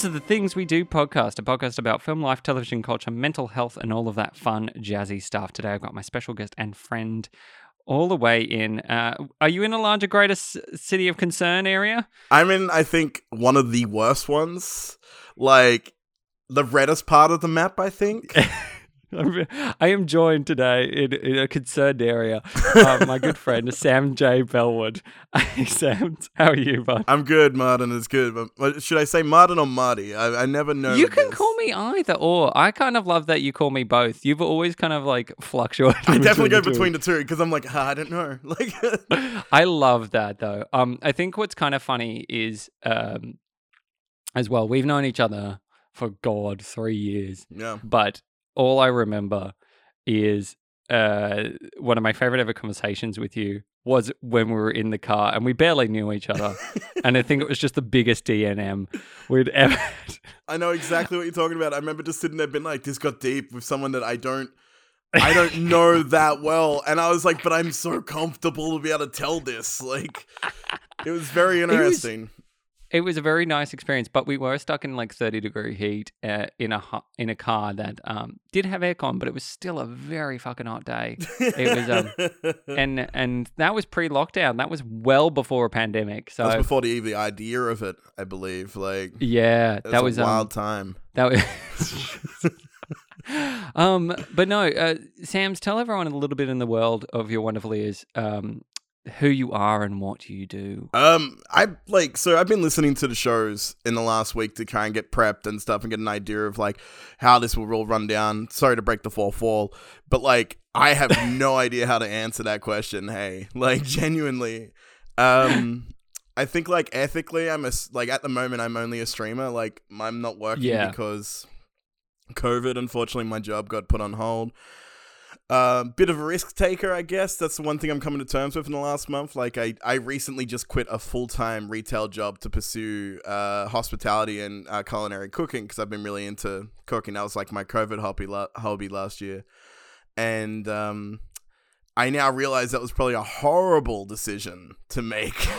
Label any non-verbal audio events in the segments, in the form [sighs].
This is the Things We Do podcast, a podcast about film, life, television, culture, mental health, and all of that fun, jazzy stuff. Today I've got my special guest and friend all the way in. Uh, are you in a larger, greater s- city of concern area? I'm in, I think, one of the worst ones. Like, the reddest part of the map, I think. [laughs] [laughs] I am joined today in, in a concerned area. Uh, my good [laughs] friend Sam J. Bellwood. Hey, [laughs] Sam, how are you, bud? I'm good, Martin It's good. But should I say Martin or Marty? I, I never know. You can this. call me either or. I kind of love that you call me both. You've always kind of like fluctuated. I definitely go between the two because I'm like, ah, I don't know. Like, I love that though. Um, I think what's kind of funny is um, as well. We've known each other for God three years, yeah. but all I remember is uh one of my favorite ever conversations with you was when we were in the car and we barely knew each other, and I think it was just the biggest D&M we'd [laughs] ever. I know exactly what you're talking about. I remember just sitting there being like, this got deep with someone that I don't. I don't know that [laughs] well, and I was like, "But I'm so comfortable to be able to tell this." Like, it was very interesting. It was a very nice experience, but we were stuck in like 30 degree heat uh, in a hu- in a car that um, did have aircon, but it was still a very fucking hot day. It was um, [laughs] and and that was pre-lockdown. That was well before a pandemic. So that was before the the idea of it, I believe. Like, yeah, was that a was um, wild time. that was. [laughs] [laughs] um, but no, uh, Sam's tell everyone a little bit in the world of your wonderful ears, um, who you are and what you do. Um, I like so I've been listening to the shows in the last week to try and get prepped and stuff and get an idea of like how this will all run down. Sorry to break the fourth wall, but like I have [laughs] no idea how to answer that question. Hey, like genuinely, um. I think like ethically, I'm a like at the moment I'm only a streamer. Like I'm not working Yeah. because COVID. Unfortunately, my job got put on hold. Uh, bit of a risk taker, I guess. That's the one thing I'm coming to terms with in the last month. Like, I, I recently just quit a full time retail job to pursue uh, hospitality and uh, culinary cooking because I've been really into cooking. That was like my COVID hobby, la- hobby last year. And um, I now realize that was probably a horrible decision to make. [laughs]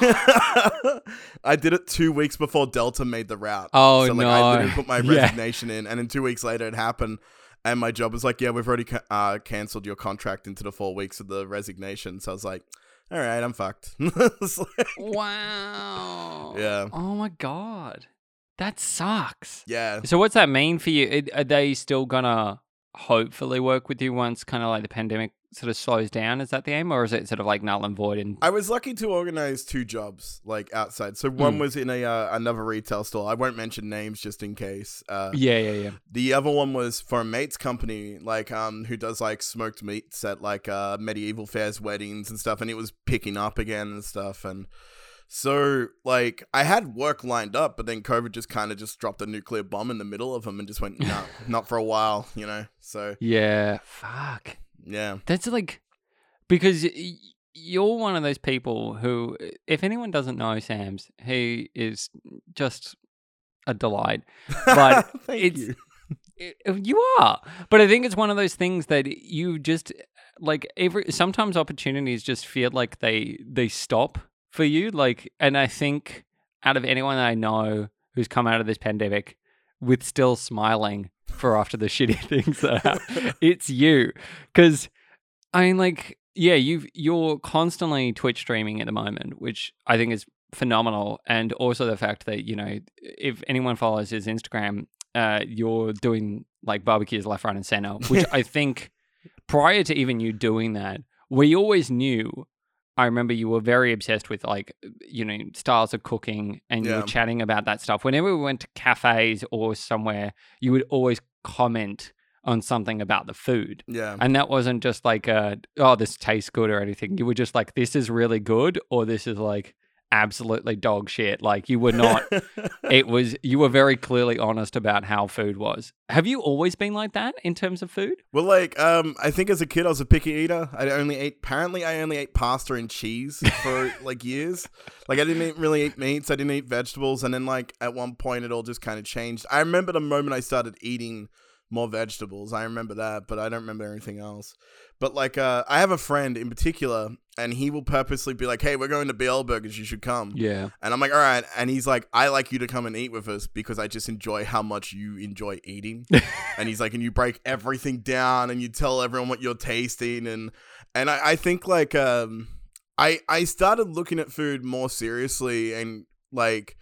I did it two weeks before Delta made the route. Oh, so, like, I no. literally put my [laughs] Yeah. resignation in, and then two weeks later it happened. And my job was like, yeah, we've already ca- uh, cancelled your contract into the four weeks of the resignation. So I was like, all right, I'm fucked. [laughs] Like- Wow. Yeah. Oh my god, that sucks. yeah. So what's that mean for you? Are they still gonna hopefully work with you once kind of like the pandemic sort of slows down? Is that the aim, or is it sort of like null and void? And I was lucky to organize two jobs like outside. So one Mm. was in a uh, another retail store. I won't mention names just in case. Uh, yeah, yeah, yeah. The other one was for a mate's company, like um, who does like smoked meats at like uh medieval fairs, weddings and stuff, and it was picking up again and stuff, and so like I had work lined up, but then COVID just kind of just dropped a nuclear bomb in the middle of them and just went no, [laughs] not for a while, you know. So Yeah. Fuck. yeah, That's like because you're one of those people who, if anyone doesn't know Sam's, he is just a delight. But [laughs] Thank it's- you. I- You are, but I think it's one of those things that you just like. Every sometimes opportunities just feel like they they stop for you. Like, and I think out of anyone that I know who's come out of this pandemic with still smiling for after the [laughs] shitty things that happen, [laughs] it's you. Because I mean, like, yeah, you've you're constantly Twitch streaming at the moment, which I think is phenomenal, and also the fact that you know if anyone follows his Instagram, uh, you're doing like barbecues left, right, and center, which [laughs] I think prior to even you doing that, we always knew. I remember you were very obsessed with like you know styles of cooking, and you were chatting about that stuff. Whenever we went to cafes or somewhere, you would always comment on something about the food. Yeah. And that wasn't just like, uh, oh, this tastes good or anything. You were just like, this is really good, or this is like absolutely dog shit. Like you were not. [laughs] it was. You were very clearly honest about how food was. Have you always been like that in terms of food? Well, like, um, I think as a kid I was a picky eater. I only ate. Apparently, I only ate pasta and cheese for [laughs] like years. Like, I didn't eat, really eat meats. I didn't eat vegetables, and then like at one point it all just kind of changed. I remember the moment I started eating more vegetables. I remember that, but I don't remember anything else. But like, uh, I have a friend in particular and he will purposely be like, "Hey, we're going to BL Burgers. You should come." Yeah. And I'm like, "All right." And he's like, "I like you to come and eat with us because I just enjoy how much you enjoy eating." [laughs] and he's like, "And you break everything down and you tell everyone what you're tasting and and I, I think like um I I started looking at food more seriously and like."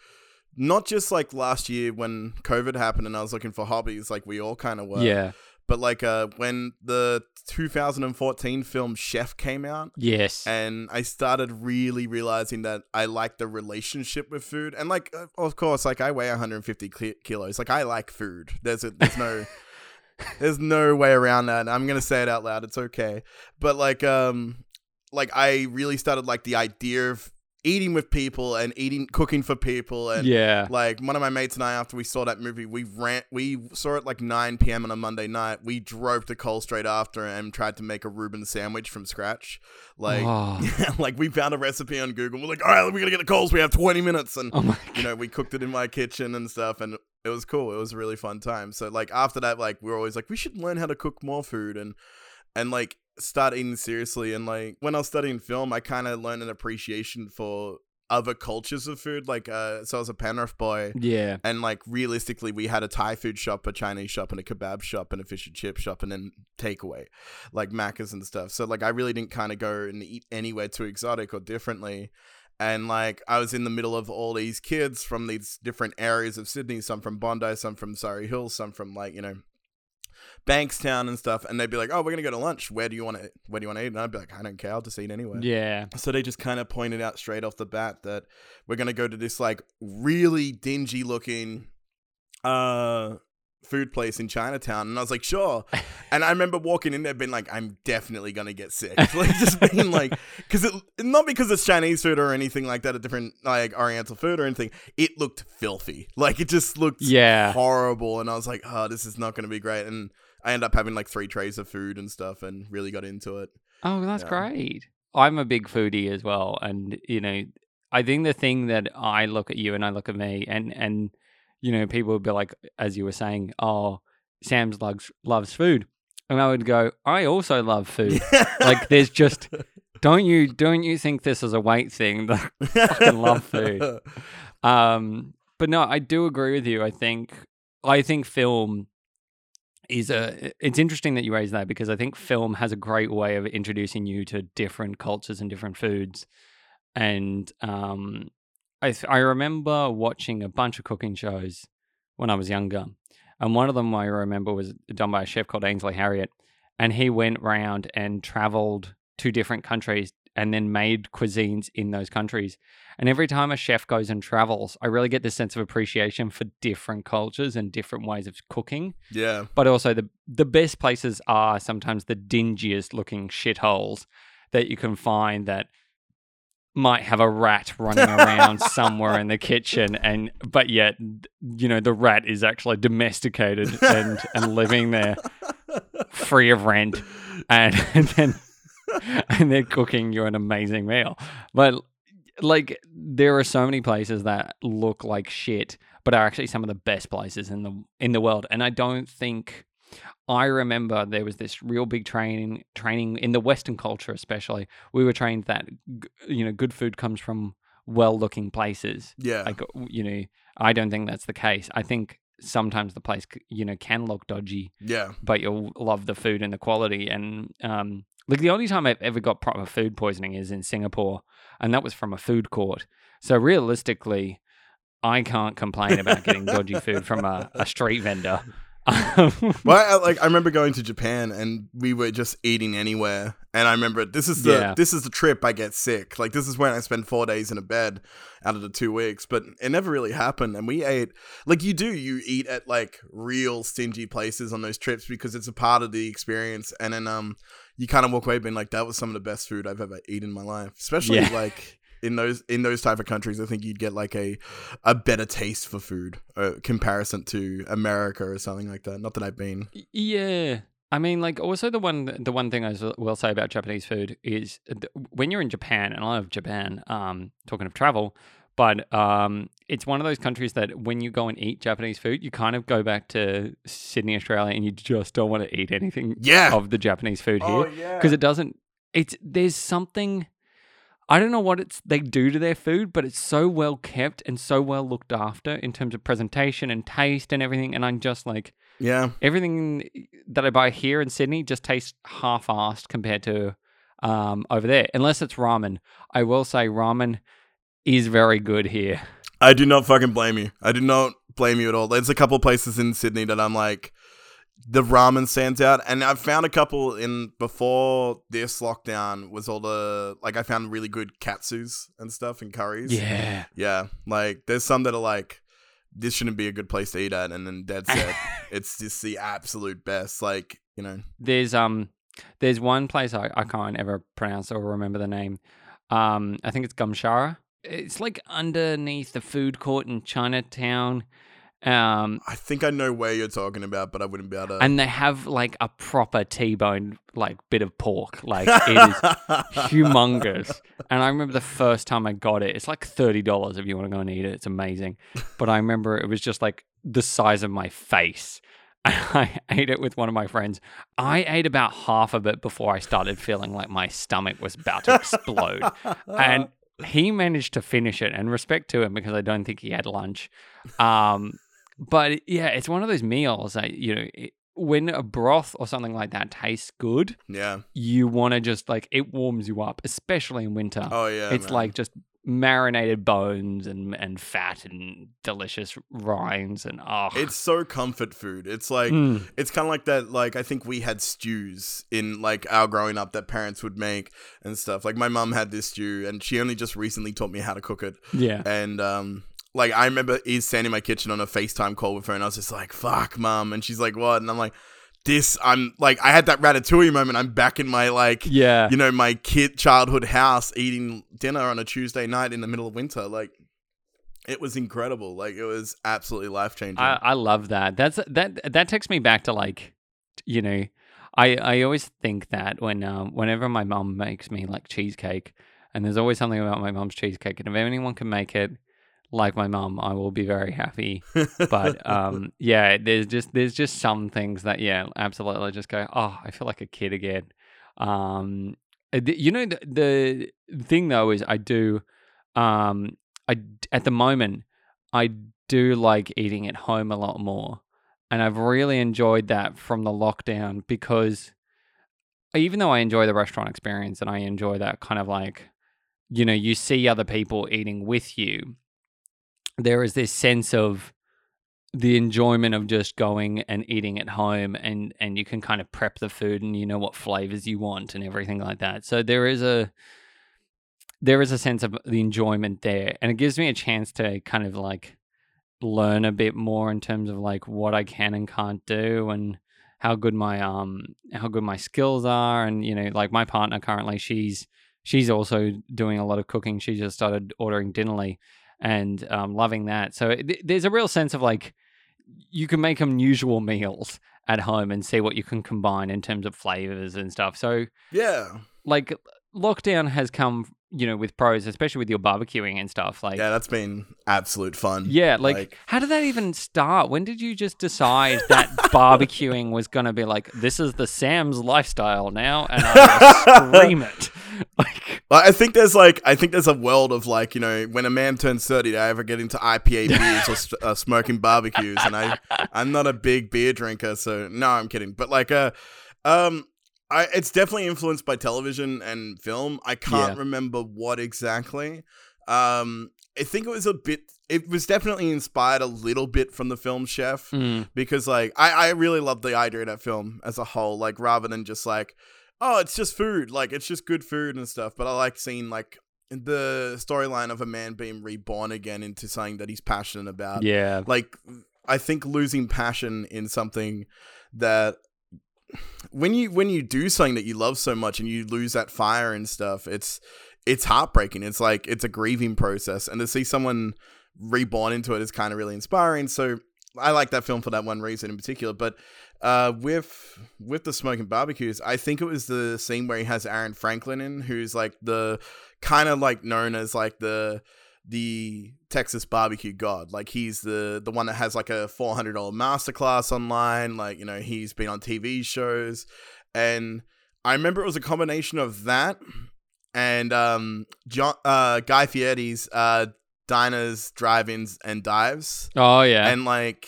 Not just like last year when COVID happened and I was looking for hobbies, like we all kind of were Yeah. But like uh when the 2014 film Chef came out Yes. and I started really realizing that I like the relationship with food and like uh, of course like I weigh 150 ki- kilos. Like I like food. There's a, there's no [laughs] there's no way around that. I'm going to say it out loud. It's okay. But like um like I really started like the idea of eating with people and eating cooking for people and yeah. like one of my mates and I, after we saw that movie, we ran. We saw it like 9 p.m. on a Monday night. We drove to Coles straight after and tried to make a Reuben sandwich from scratch. Like, oh. [laughs] like we found a recipe on Google. We're like, all right, we're gonna get the coals. We have 20 minutes, and oh [laughs] you know, we cooked it in my kitchen and stuff, and it was cool. It was a really fun time. So like after that, like we are always like, we should learn how to cook more food and and like start eating seriously. And like when I was studying film, I kind of learned an appreciation for other cultures of food. Like, uh, so I was a Penrith boy. Yeah. And like realistically, we had a Thai food shop, a Chinese shop, and a kebab shop, and a fish and chip shop, and then takeaway, like Macca's and stuff. So like I really didn't kind of go and eat anywhere too exotic or differently. And like I was in the middle of all these kids from these different areas of Sydney, some from Bondi, some from Surry Hills, some from like you know Bankstown and stuff, and they'd be like, "Oh, we're gonna go to lunch. Where do you want to? Where do you want to eat?" And I'd be like, "I don't care. I'll just eat anywhere." Yeah. So they just kind of pointed out straight off the bat that we're gonna go to this like really dingy looking uh food place in Chinatown and I was like sure [laughs] and I remember walking in there being like I'm definitely gonna get sick [laughs] like just being like [laughs] because it not because it's Chinese food or anything like that a different like Oriental food or anything it looked filthy like it just looked Yeah. horrible and I was like oh this is not gonna be great and I ended up having like three trays of food and stuff and really got into it Oh, that's Yeah. great. I'm a big foodie as well, and you know, I think the thing that I look at you and I look at me, and and you know, people would be like, as you were saying, oh, Sam's loves loves food, and I would go, I also love food. like, there's just [laughs] don't you don't you think this is a weight thing? I fucking love food. [laughs] Um, but no, I do agree with you. I think I think film is a. It's interesting that you raise that because I think film has a great way of introducing you to different cultures and different foods, and um, I I remember watching a bunch of cooking shows when I was younger, and one of them I remember was done by a chef called Ainsley Harriott, and he went round and traveled to different countries and then made cuisines in those countries. And every time a chef goes and travels, I really get this sense of appreciation for different cultures and different ways of cooking. yeah But also the the best places are sometimes the dingiest looking shitholes that you can find that might have a rat running around somewhere in the kitchen and but yet you know the rat is actually domesticated and and living there free of rent and, [laughs] and then [laughs] and they're cooking you an amazing meal. But like there are so many places that look like shit, but are actually some of the best places in the in the world. And I don't think I remember there was this real big training training in the Western culture, especially. We were trained that you know good food comes from well-looking places. yeah Like you know, I don't think that's the case. I think sometimes the place you know can look dodgy yeah but you'll love the food and the quality. And um, like the only time I've ever got proper food poisoning is in Singapore, and that was from a food court. So realistically, I can't complain about getting [laughs] dodgy food from a, a street vendor. [laughs] Well, I, like I remember going to Japan and we were just eating anywhere, and I remember this is the Yeah. this is the trip I get sick. Like this is when I spend four days in a bed out of the two weeks, but it never really happened. And we ate like you do, you eat at like real stingy places on those trips because it's a part of the experience, and then um you kind of walk away being like that was some of the best food I've ever eaten in my life, especially Yeah. like. In those in those type of countries, I think you'd get like a a better taste for food, uh, comparison to America or something like that. Not that I've been. yeah. I mean, like, also the one the one thing I will say about Japanese food is th- when you're in Japan, and I love Japan. Um, talking of travel, but um, it's one of those countries that when you go and eat Japanese food, you kind of go back to Sydney, Australia, and you just don't want to eat anything Yeah. of the Japanese food here Oh yeah. because it doesn't. It's there's something I don't know what it's they do to their food, but it's so well kept and so well looked after in terms of presentation and taste and everything. And I'm just like Yeah. everything that I buy here in Sydney just tastes half-assed compared to um, over there, unless it's ramen. I will say ramen is very good here. I do not fucking blame you. I do not blame you at all. There's a couple places in Sydney that I'm like, the ramen stands out, and I've found a couple in before this lockdown was all the like I found really good katsus and stuff and curries. Yeah. yeah. Like there's some that are like, this shouldn't be a good place to eat at, and then dead set, [laughs] it's just the absolute best. Like you know, There's um there's one place I, I can't ever pronounce or remember the name. Um I think it's Gumshara. It's like underneath the food court in Chinatown. Um I think I know where you're talking about, but I wouldn't be able to. and they have like a proper T-bone like bit of pork. Like it is humongous. [laughs] And I remember the first time I got it, it's like thirty dollars if you want to go and eat it. It's amazing. But I remember it was just like the size of my face. [laughs] And I ate it with one of my friends. I ate about half of it before I started feeling like my stomach was about to explode. and he managed to finish it, and respect to him because I don't think he had lunch. Um, but yeah, it's one of those meals that you know. It, when a broth or something like that tastes good, yeah. you want to just like it warms you up, especially in winter. Oh yeah. it's man. like just marinated bones and and fat and delicious rinds and oh, It's so comfort food. It's like Mm. it's kind of like that. Like I think we had stews in like our growing up that parents would make and stuff. Like my mum had this stew, and she only just recently taught me how to cook it. yeah. And um, like I remember is standing in my kitchen on a FaceTime call with her, and I was just like, "Fuck, mum," and she's like, "What?" And I'm like, "This." I'm like, I had that ratatouille moment. I'm back in my like, Yeah. you know, my kid childhood house eating dinner on a Tuesday night in the middle of winter. Like, it was incredible. Like, it was absolutely life changing. I, I love that. That's that that takes me back to like, you know, I I always think that when um whenever my mum makes me like cheesecake, and there's always something about my mum's cheesecake, and if anyone can make it like my mum, I will be very happy. [laughs] But um, yeah, there's just there's just some things that yeah, absolutely just go. Oh, I feel like a kid again. Um, uh, you know the the thing though is I do, um, I at the moment I do like eating at home a lot more, and I've really enjoyed that from the lockdown because even though I enjoy the restaurant experience and I enjoy that kind of like, you know, you see other people eating with you, there is this sense of the enjoyment of just going and eating at home and and you can kind of prep the food and you know what flavors you want and everything like that. So there is a there is a sense of the enjoyment there. And it gives me a chance to kind of like learn a bit more in terms of like what I can and can't do and how good my um how good my skills are. And you know like my partner currently she's she's also doing a lot of cooking. She just started ordering dinnerly and um, loving that so th- there's a real sense of like you can make unusual meals at home and see what you can combine in terms of flavors and stuff so yeah. like lockdown has come you know with pros especially with your barbecuing and stuff like Yeah, that's been absolute fun. yeah, like, Like- how did that even start? When did you just decide that [laughs] barbecuing was going to be like, this is the Sam's lifestyle now, and I [laughs] scream it? [laughs] Like, I think there's like I think there's a world of like you know when a man turns thirty, they ever get into IPA beers or st- uh, smoking barbecues, and I I'm not a big beer drinker, so no, I'm kidding. But like uh, um, I it's definitely influenced by television and film. I can't Yeah. remember what exactly. Um, I think it was a bit. It was definitely inspired a little bit from the film Chef mm, because like I, I really love the idea of that film as a whole like rather than just like oh it's just food like it's just good food and stuff but i like seeing like the storyline of a man being reborn again into something that he's passionate about yeah, like i think losing passion in something that when you when you do something that you love so much and you lose that fire and stuff it's it's heartbreaking. It's like it's a grieving process. And to see someone reborn into it is kind of really inspiring. So i like that film for that one reason in particular. But uh with with the smoking barbecues i think it was the scene where he has aaron franklin in who's like the kind of like known as like the the Texas barbecue god. Like he's the the one that has like a four hundred dollar masterclass online. Like you know he's been on TV shows, and I remember it was a combination of that and um, John uh, Guy Fieri's uh, diners, drive-ins, and dives, Oh yeah. and like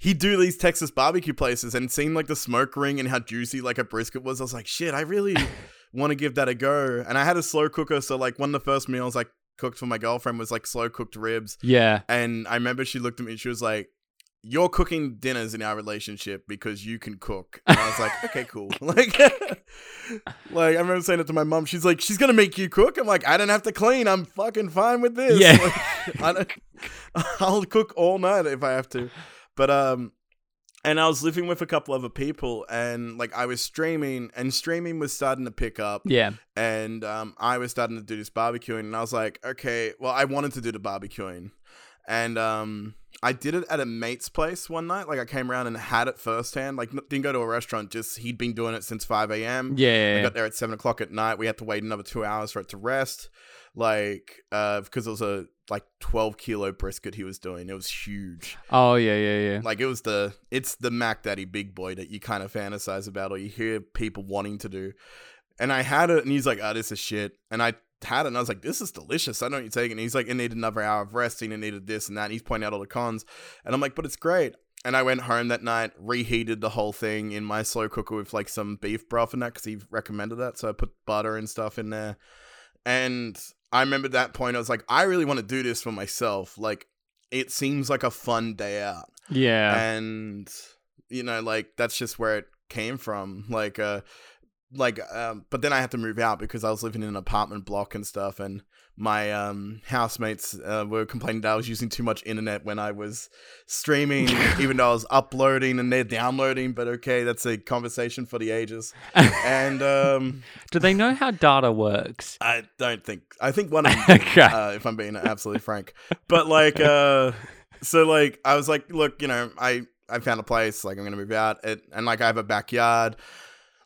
he'd do these Texas barbecue places, and seeing like the smoke ring and how juicy like a brisket was, I was like, shit, I really [sighs] want to give that a go. And I had a slow cooker, so like one of the first meals I cooked for my girlfriend was like slow cooked ribs, yeah. and I remember she looked at me and she was like. You're cooking dinners in our relationship because you can cook. And I was like, [laughs] okay, cool. [laughs] Like, [laughs] like I remember saying it to my mom. She's like, she's gonna make you cook. I'm like, I don't have to clean. I'm fucking fine with this. Yeah. Like, I don't, I'll cook all night if I have to. But um, and I was living with a couple other people, and like I was streaming, and streaming was starting to pick up, Yeah. and um, I was starting to do this barbecuing, and I was like, okay, well, I wanted to do the barbecuing, and um, I did it at a mate's place one night. Like I came around and had it firsthand. Like didn't go to a restaurant. Just he'd been doing it since five a.m. Yeah. I got there at seven o'clock at night. We had to wait another two hours for it to rest, like uh, because it was a like twelve kilo brisket he was doing. It was huge. Oh yeah, yeah, yeah. Like it was the it's the Mac Daddy Big Boy that you kind of fantasize about or you hear people wanting to do. And I had it, and he's like, "Oh, this is shit." And I had it, and I was like, "This is delicious." I know you're taking. And he's like, "It needed another hour of resting. It needed this and that." And he's pointing out all the cons, and I'm like, "But it's great." And I went home that night, reheated the whole thing in my slow cooker with like some beef broth and that because he recommended that. So I put butter and stuff in there, and I remember that point. I was like, "I really want to do this for myself." Like, it seems like a fun day out Yeah. and you know like that's just where it came from like uh like um but then i had to move out because i was living in an apartment block and stuff and my um housemates uh, were complaining that i was using too much internet when i was streaming [laughs] even though i was uploading and they're downloading but okay that's a conversation for the ages and [laughs] um Do they know how data works? i don't think i think one of [laughs] them Okay. uh, if i'm being absolutely frank but like uh so like i was like look you know i i found a place like i'm gonna move out it, and like i have a backyard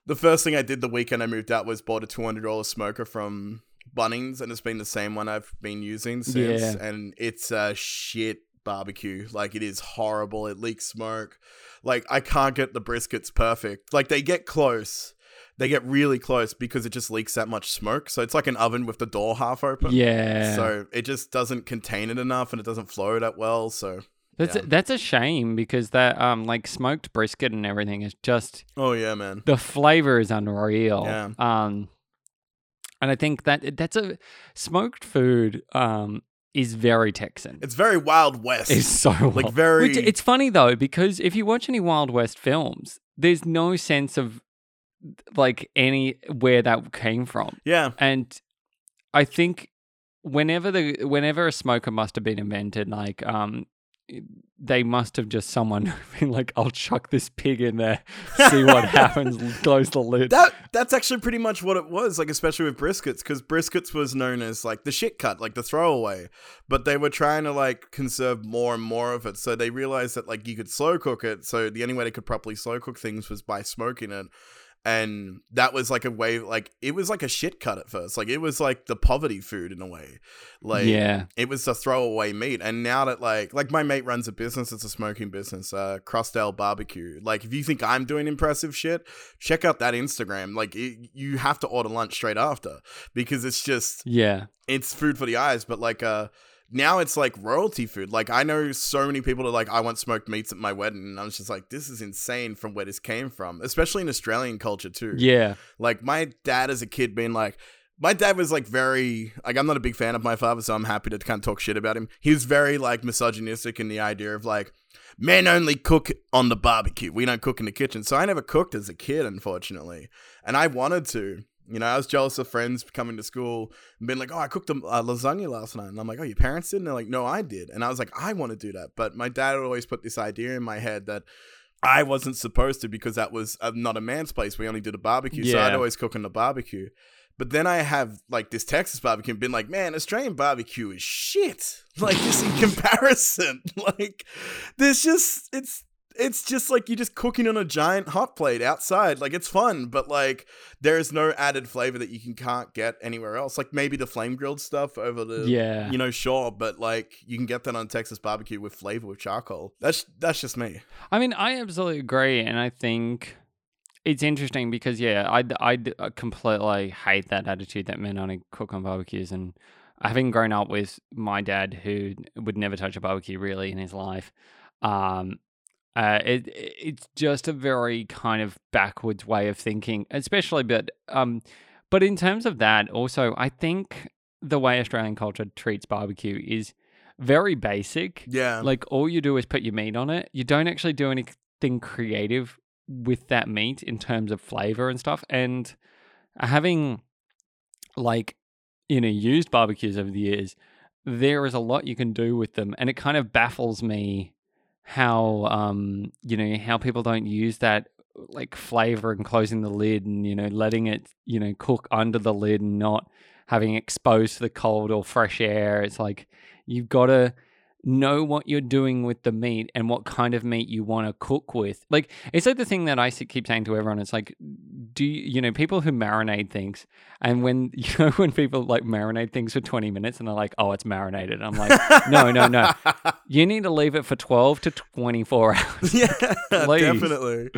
the first thing i did the weekend i moved out was bought a $200 smoker from bunnings and it's been the same one i've been using since Yeah. and it's a shit barbecue. Like it is horrible. It leaks smoke. Like i can't get the briskets perfect. Like they get close. They get really close because it just leaks that much smoke. So it's like an oven with the door half open. Yeah. so it just doesn't contain it enough and it doesn't flow that well. So that's yeah. that's a shame because that um like smoked brisket and everything is just oh yeah, man. the flavor is unreal. Yeah. Um, and I think that that's a smoked food. Um, is very Texan. It's very Wild West. It's so like very Which it's funny though because if you watch any Wild West films, there's no sense of like any where that came from, yeah. and I think whenever the whenever a smoker must have been invented, like um, they must have just someone [laughs] been like, "I'll chuck this pig in there, see what [laughs] happens," close the lid. That that's actually pretty much what it was, like especially with briskets, because briskets was known as like the shit cut, like the throwaway. But they were trying to like conserve more and more of it, so they realized that like you could slow cook it. So the only way they could properly slow cook things was by smoking it. And that was like a way, like it was like a shit cut at first. Like it was like the poverty food in a way. Like yeah, it was the throwaway meat and now that like like my mate runs a business it's a smoking business uh crossdale barbecue like if you think i'm doing impressive shit check out that instagram like it, you have to order lunch straight after because it's just yeah, it's food for the eyes but like uh now it's like royalty food like i know so many people that are like i want smoked meats at my wedding and i was just like this is insane from where this came from especially in australian culture too yeah, like my dad as a kid being like my dad was like very like I'm not a big fan of my father, so I'm happy to kind of talk shit about him. He was very like misogynistic in the idea of like men only cook on the barbecue. We don't cook in the kitchen. So I never cooked as a kid, unfortunately. And I wanted to. You know, I was jealous of friends coming to school and being like, "Oh, I cooked a uh, lasagna last night," and I'm like, "Oh, your parents did?" And they're like, "No, I did." And I was like, "I want to do that," but my dad would always put this idea in my head that I wasn't supposed to because that was uh, not a man's place. We only did a barbecue, so I'd always cook on the barbecue. But then I have like this Texas barbecue and been like, man, Australian barbecue is shit. [laughs] Like this in comparison. [laughs] like there's just it's it's just like you're just cooking on a giant hot plate outside. Like it's fun, but like there is no added flavor that you can can't get anywhere else. Like maybe the flame grilled stuff over the yeah. you know, sure, but like you can get that on Texas barbecue with flavor with charcoal. That's that's just me. I mean, I absolutely agree, and I think it's interesting because yeah, I I completely hate that attitude that men only cook on barbecues, and having grown up with my dad who would never touch a barbecue really in his life, um, uh, it it's just a very kind of backwards way of thinking, especially but um, but in terms of that, also I think the way Australian culture treats barbecue is very basic. Yeah. Like all you do is put your meat on it. You don't actually do anything creative with that meat in terms of flavor and stuff. And having like you know used barbecues over the years, there is a lot you can do with them, and it kind of baffles me how um you know how people don't use that like flavor and closing the lid and you know letting it you know cook under the lid and not having exposed to the cold or fresh air. It's like you've got to know what you're doing with the meat and what kind of meat you want to cook with. Like it's like the thing that I keep saying to everyone. It's like, do you, you know people who marinate things, and when [laughs] you know when people like marinate things for 20 minutes and they're like, oh, it's marinated. I'm like, no, no, no. [laughs] You need to leave it for 12 to 24 [laughs] hours. yeah, definitely.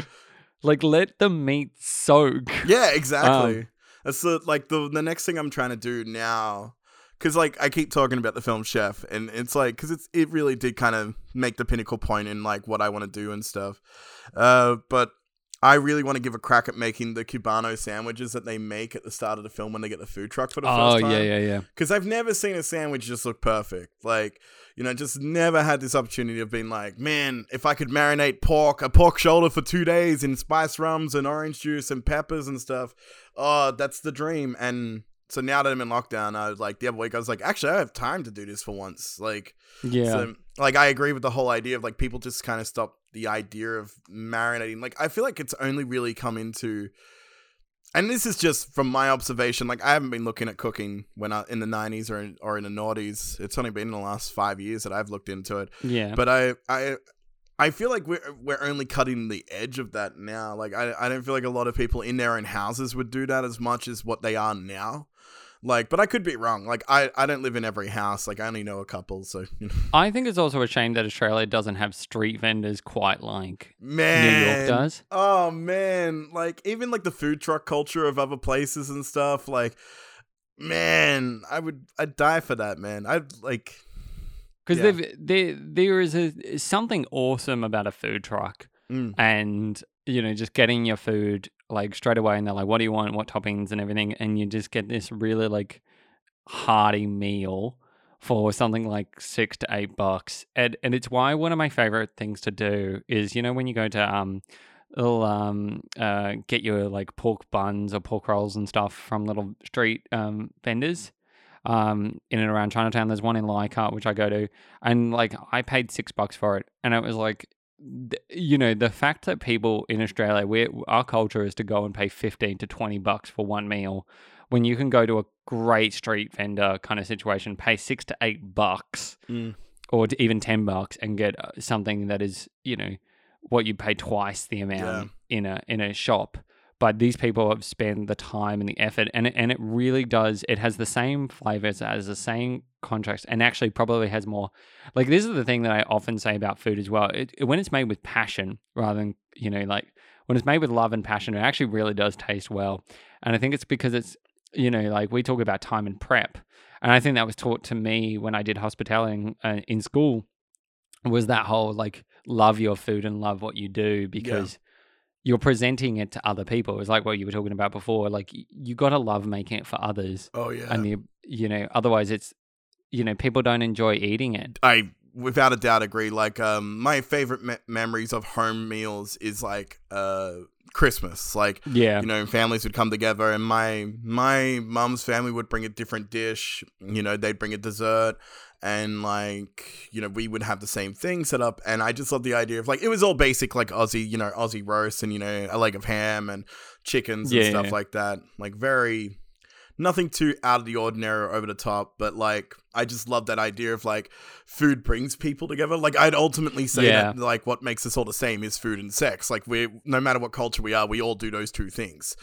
Like let the meat soak. Yeah, exactly. Um, That's the like the the next thing I'm trying to do now. Cause like I keep talking about the film Chef, and it's like because it's it really did kind of make the pinnacle point in like what I want to do and stuff. Uh, but I really want to give a crack at making the Cubano sandwiches that they make at the start of the film when they get the food truck for the Oh first time. Oh yeah, yeah, yeah. Because I've never seen a sandwich just look perfect. Like, you know, just never had this opportunity of being like, man, if I could marinate pork, a pork shoulder for two days in spice rums and orange juice and peppers and stuff, oh, that's the dream. And so now that I'm in lockdown, I was like, the other week, I was like, actually, I have time to do this for once. Like, Yeah. so, like, I agree with the whole idea of like people just kind of stop the idea of marinating. Like, I feel like it's only really come into, and this is just from my observation. Like, I haven't been looking at cooking when I in the '90s or in, or in the noughties. It's only been in the last five years that I've looked into it. yeah. But I, I, I feel like we're we're only cutting the edge of that now. Like, I, I don't feel like a lot of people in their own houses would do that as much as what they are now. Like, but I could be wrong. Like, I, I don't live in every house. Like, I only know a couple. So, [laughs] you know. I think it's also a shame that Australia doesn't have street vendors quite like man, New York does. Oh man, like even like the food truck culture of other places and stuff. Like, man, I would I'd die for that, man. I'd like, Because Yeah. they've there there is a something awesome about a food truck mm, and you know just getting your food like straight away and they're like what do you want? What toppings? and everything and you just get this really like hearty meal for something like six to eight bucks and and it's why one of my favorite things to do is you know when you go to um little um uh get your like pork buns or pork rolls and stuff from little street um vendors um in and around Chinatown there's one in Leichhardt which I go to and like I paid six bucks for it and it was like th- you know the fact that people in Australia we our culture is to go and pay 15 to 20 bucks for one meal when you can go to a great street vendor kind of situation pay 6 to 8 bucks mm. or even 10 bucks and get uh, something that is you know what you pay twice the amount in a in a shop but these people have spent the time and the effort and it, and it really does it has the same flavors as the same contracts and actually probably has more like this is the thing that i often say about food as well it, it- when it's made with passion rather than you know like when it's made with love and passion it actually really does taste well and i think it's because it's you know like we talk about time and prep and i think that was taught to me when i did hospitality in, uh, in school was that whole like love your food and love what you do because you're presenting it to other people. It's like what you were talking about before. Like you got to love making it for others, Oh yeah. and the you know otherwise it's you know people don't enjoy eating it. I without a doubt agree. Like, um, my favorite me- memories of home meals is like uh Christmas. Like, Yeah, you know, families would come together, and my my mum's family would bring a different dish. You know, they'd bring a dessert, and like, you know, we would have the same thing set up. And I just love the idea of like it was all basic, like Aussie, you know, Aussie roast, and you know, a leg of ham and chickens and Yeah, stuff yeah. like that. Like very. Nothing too out of the ordinary or over the top, but like I just love that idea of like food brings people together. Like I'd ultimately say Yeah. that like what makes us all the same is food and sex. Like we no matter what culture we are, we all do those two things.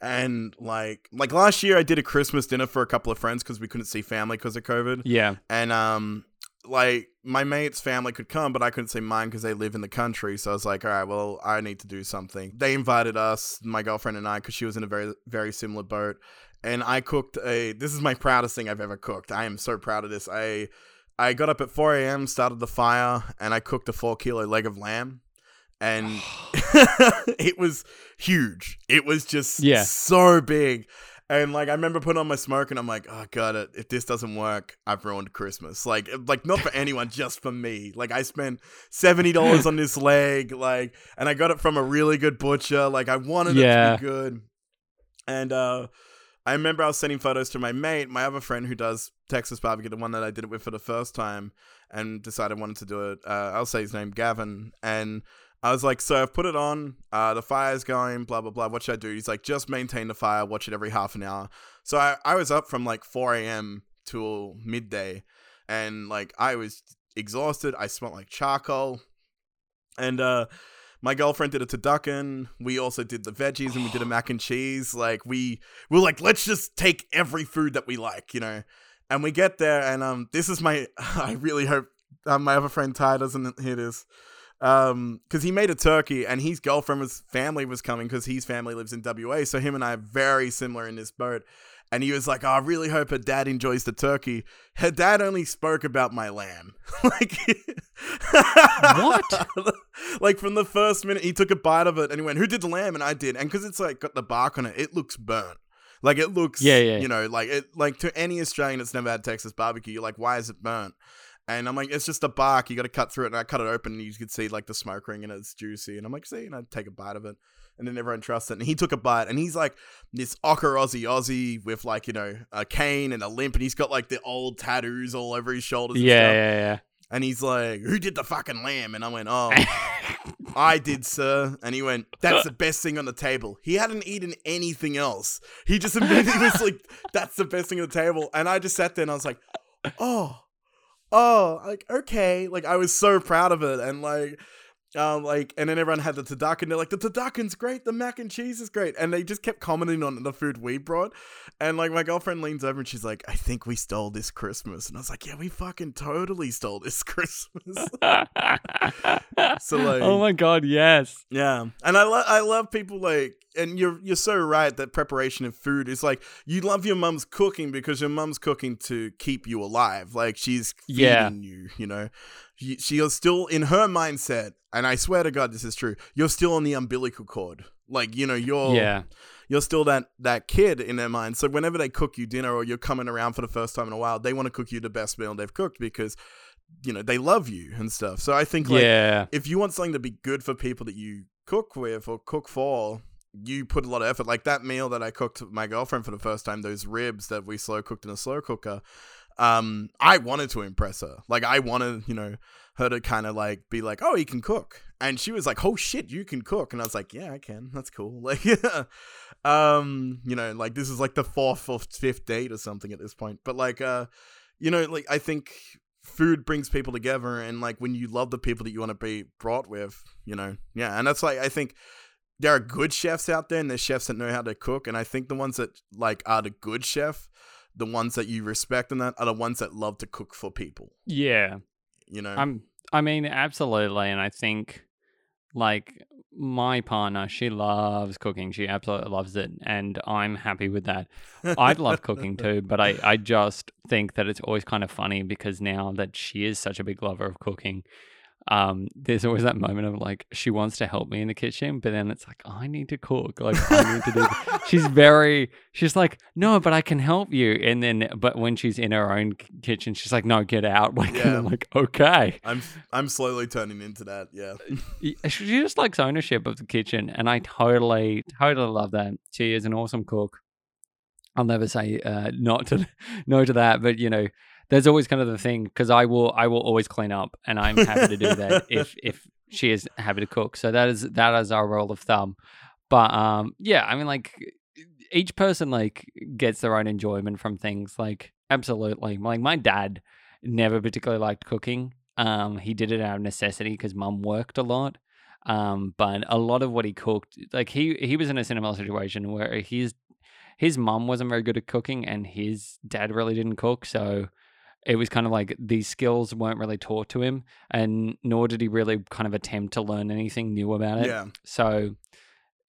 And like like last year I did a Christmas dinner for a couple of friends because we couldn't see family because of COVID. yeah, And um like my mate's family could come, but I couldn't say mine because they live in the country. So I was like, all right, well, I need to do something. They invited us, my girlfriend and I, because she was in a very very similar boat, and I cooked a. This is my proudest thing I've ever cooked. I am so proud of this. I I got up at 4 a.m., started the fire, and I cooked a four kilo leg of lamb. And [sighs] [laughs] it was huge. It was just Yeah. so big. And like I remember putting on my smoke and I'm like, oh god, if this doesn't work, I've ruined Christmas. Like like not for anyone, [laughs] just for me. Like I spent seventy dollars on this leg, like and I got it from a really good butcher. Like I wanted Yeah. it to be good. And uh I remember I was sending photos to my mate, my other friend who does Texas barbecue, the one that I did it with for the first time, and decided I wanted to do it. Uh, I'll say his name, Gavin, and I was like, "So I've put it on. Uh, the fire's going. Blah blah blah. What should I do?" He's like, "Just maintain the fire. Watch it every half an hour." So I, I was up from like 4 a.m. till midday, and like I was exhausted. I smelled like charcoal, and uh, my girlfriend did a turducken. We also did the veggies, and we did a mac and cheese. Like we we were like, let's just take every food that we like, you know. And we get there, and um, this is my. [laughs] I really hope um, my other friend Ty doesn't hear this um because he made a turkey and his girlfriend was family was coming because his family lives in wa so him and i are very similar in this boat and he was like oh, i really hope her dad enjoys the turkey her dad only spoke about my lamb [laughs] like What? [laughs] like from the first minute he took a bite of it and he went who did the lamb and i did and because it's like got the bark on it it looks burnt like it looks Yeah, yeah. you know like it like to any australian that's never had texas barbecue you're like why is it burnt and I'm like, it's just a bark. You got to cut through it. And I cut it open, and you could see like the smoke ring, and it's juicy. And I'm like, see, and I take a bite of it, and then everyone trusts it. And he took a bite, and he's like this ochre Aussie Aussie with like you know a cane and a limp, and he's got like the old tattoos all over his shoulders. and Yeah, stuff. yeah, And he's like, who did the fucking lamb? And I went, oh. [laughs] I did, sir. And he went, that's the best thing on the table. He hadn't eaten anything else. He just immediately was like, [laughs] that's the best thing on the table. And I just sat there and I was like, oh, oh, like, okay. Like, I was so proud of it. And like, um, like, and then everyone had the turducken. They're like, the turducken's great. The mac and cheese is great. And they just kept commenting on the food we brought. And like, my girlfriend leans over and she's like, I think we stole this Christmas. And I was like, yeah, we fucking totally stole this [laughs] Christmas. [laughs] So, like- oh my god, yes. Yeah, and I love I love people like, and you're you're so right that preparation of food is like you love your mum's cooking because your mum's cooking to keep you alive. Like she's feeding Yeah. you, you know. She, is still in her mindset, and I swear to God, this is true. You're still on the umbilical cord. Like you know, you're Yeah. you're still that that kid in their mind. So whenever they cook you dinner or you're coming around for the first time in a while, they want to cook you the best meal they've cooked because you know they love you and stuff. So I think like yeah. if you want something to be good for people that you cook with or cook for, you put a lot of effort. Like that meal that I cooked with my girlfriend for the first time, those ribs that we slow cooked in a slow cooker. Um, I wanted to impress her. Like I wanted, you know, her to kind of like be like, "Oh, he can cook," and she was like, "Oh shit, you can cook," and I was like, "Yeah, I can. That's cool." [laughs] Like, um, you know, like this is like the fourth or fifth date or something at this point. But like, uh, you know, like I think food brings people together and like when you love the people that you want to be brought with you know yeah and that's like i think there are good chefs out there and there's chefs that know how to cook and i think the ones that like are the good chef the ones that you respect and that are the ones that love to cook for people Yeah. you know I'm I mean, absolutely, and I think like my partner, she loves cooking. She absolutely loves it, and I'm happy with that. I'd love cooking too, but I, I [laughs] just think that it's always kind of funny because now that she is such a big lover of cooking, um, there's always that moment of like she wants to help me in the kitchen, but then it's like I need to cook, like I need to do. [laughs] she's very, she's like, no, but I can help you, and then but when she's in her own kitchen, she's like, no, get out, [laughs] like, Yeah. I'm like, okay. i'm i'm slowly turning into that yeah She just likes ownership of the kitchen, and I totally, totally love that. She is an awesome cook. I'll never say uh, not to [laughs] no to that, but you know, there's always kind of the thing because I will, I will always clean up, and I'm happy to do that [laughs] if if she is happy to cook. So that is that is our rule of thumb. But um, yeah, I mean, like each person like gets their own enjoyment from things. Like absolutely, like my dad never particularly liked cooking. Um, he did it out of necessity because mum worked a lot. Um, but a lot of what he cooked, like he he was in a similar situation where his his mum wasn't very good at cooking and his dad really didn't cook, so it was kind of like these skills weren't really taught to him, and nor did he really kind of attempt to learn anything new about it. Yeah. So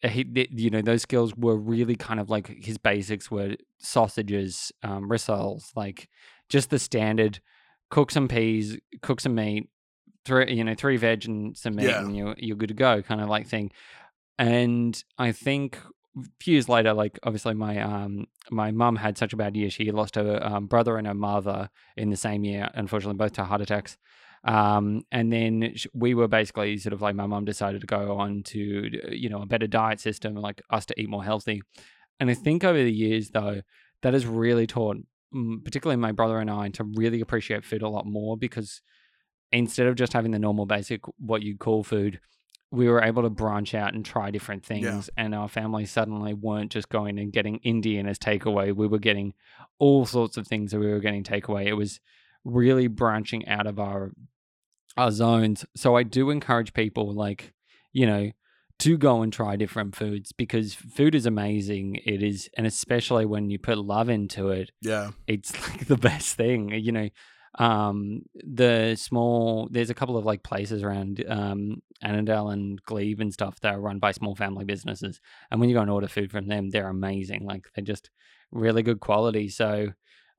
uh, he, you know, those skills were really kind of like his basics were sausages, um, rissoles, like just the standard cook some peas, cook some meat, three, you know, three veg and some meat, Yeah. and you're you're good to go, kind of like thing. And I think few years later, like obviously my um my mum had such a bad year, she lost her um, brother and her mother in the same year, unfortunately, both to heart attacks. Um, and then we were basically sort of like my mum decided to go on to uh, you know a better diet system, like us to eat more healthy. And I think over the years though, that has really taught, particularly my brother and I, to really appreciate food a lot more because instead of just having the normal basic what you call food, we were able to branch out and try different things. And our family suddenly weren't just going and getting Indian as takeaway. We were getting all sorts of things that we were getting takeaway. It was really branching out of our our zones. So I do encourage people like, you know, to go and try different foods because food is amazing. It is and especially when you put love into it, Yeah. it's [laughs] like the best thing you know um the small there's a couple of like places around um annandale and glebe and stuff that are run by small family businesses and when you go and order food from them they're amazing like they're just really good quality so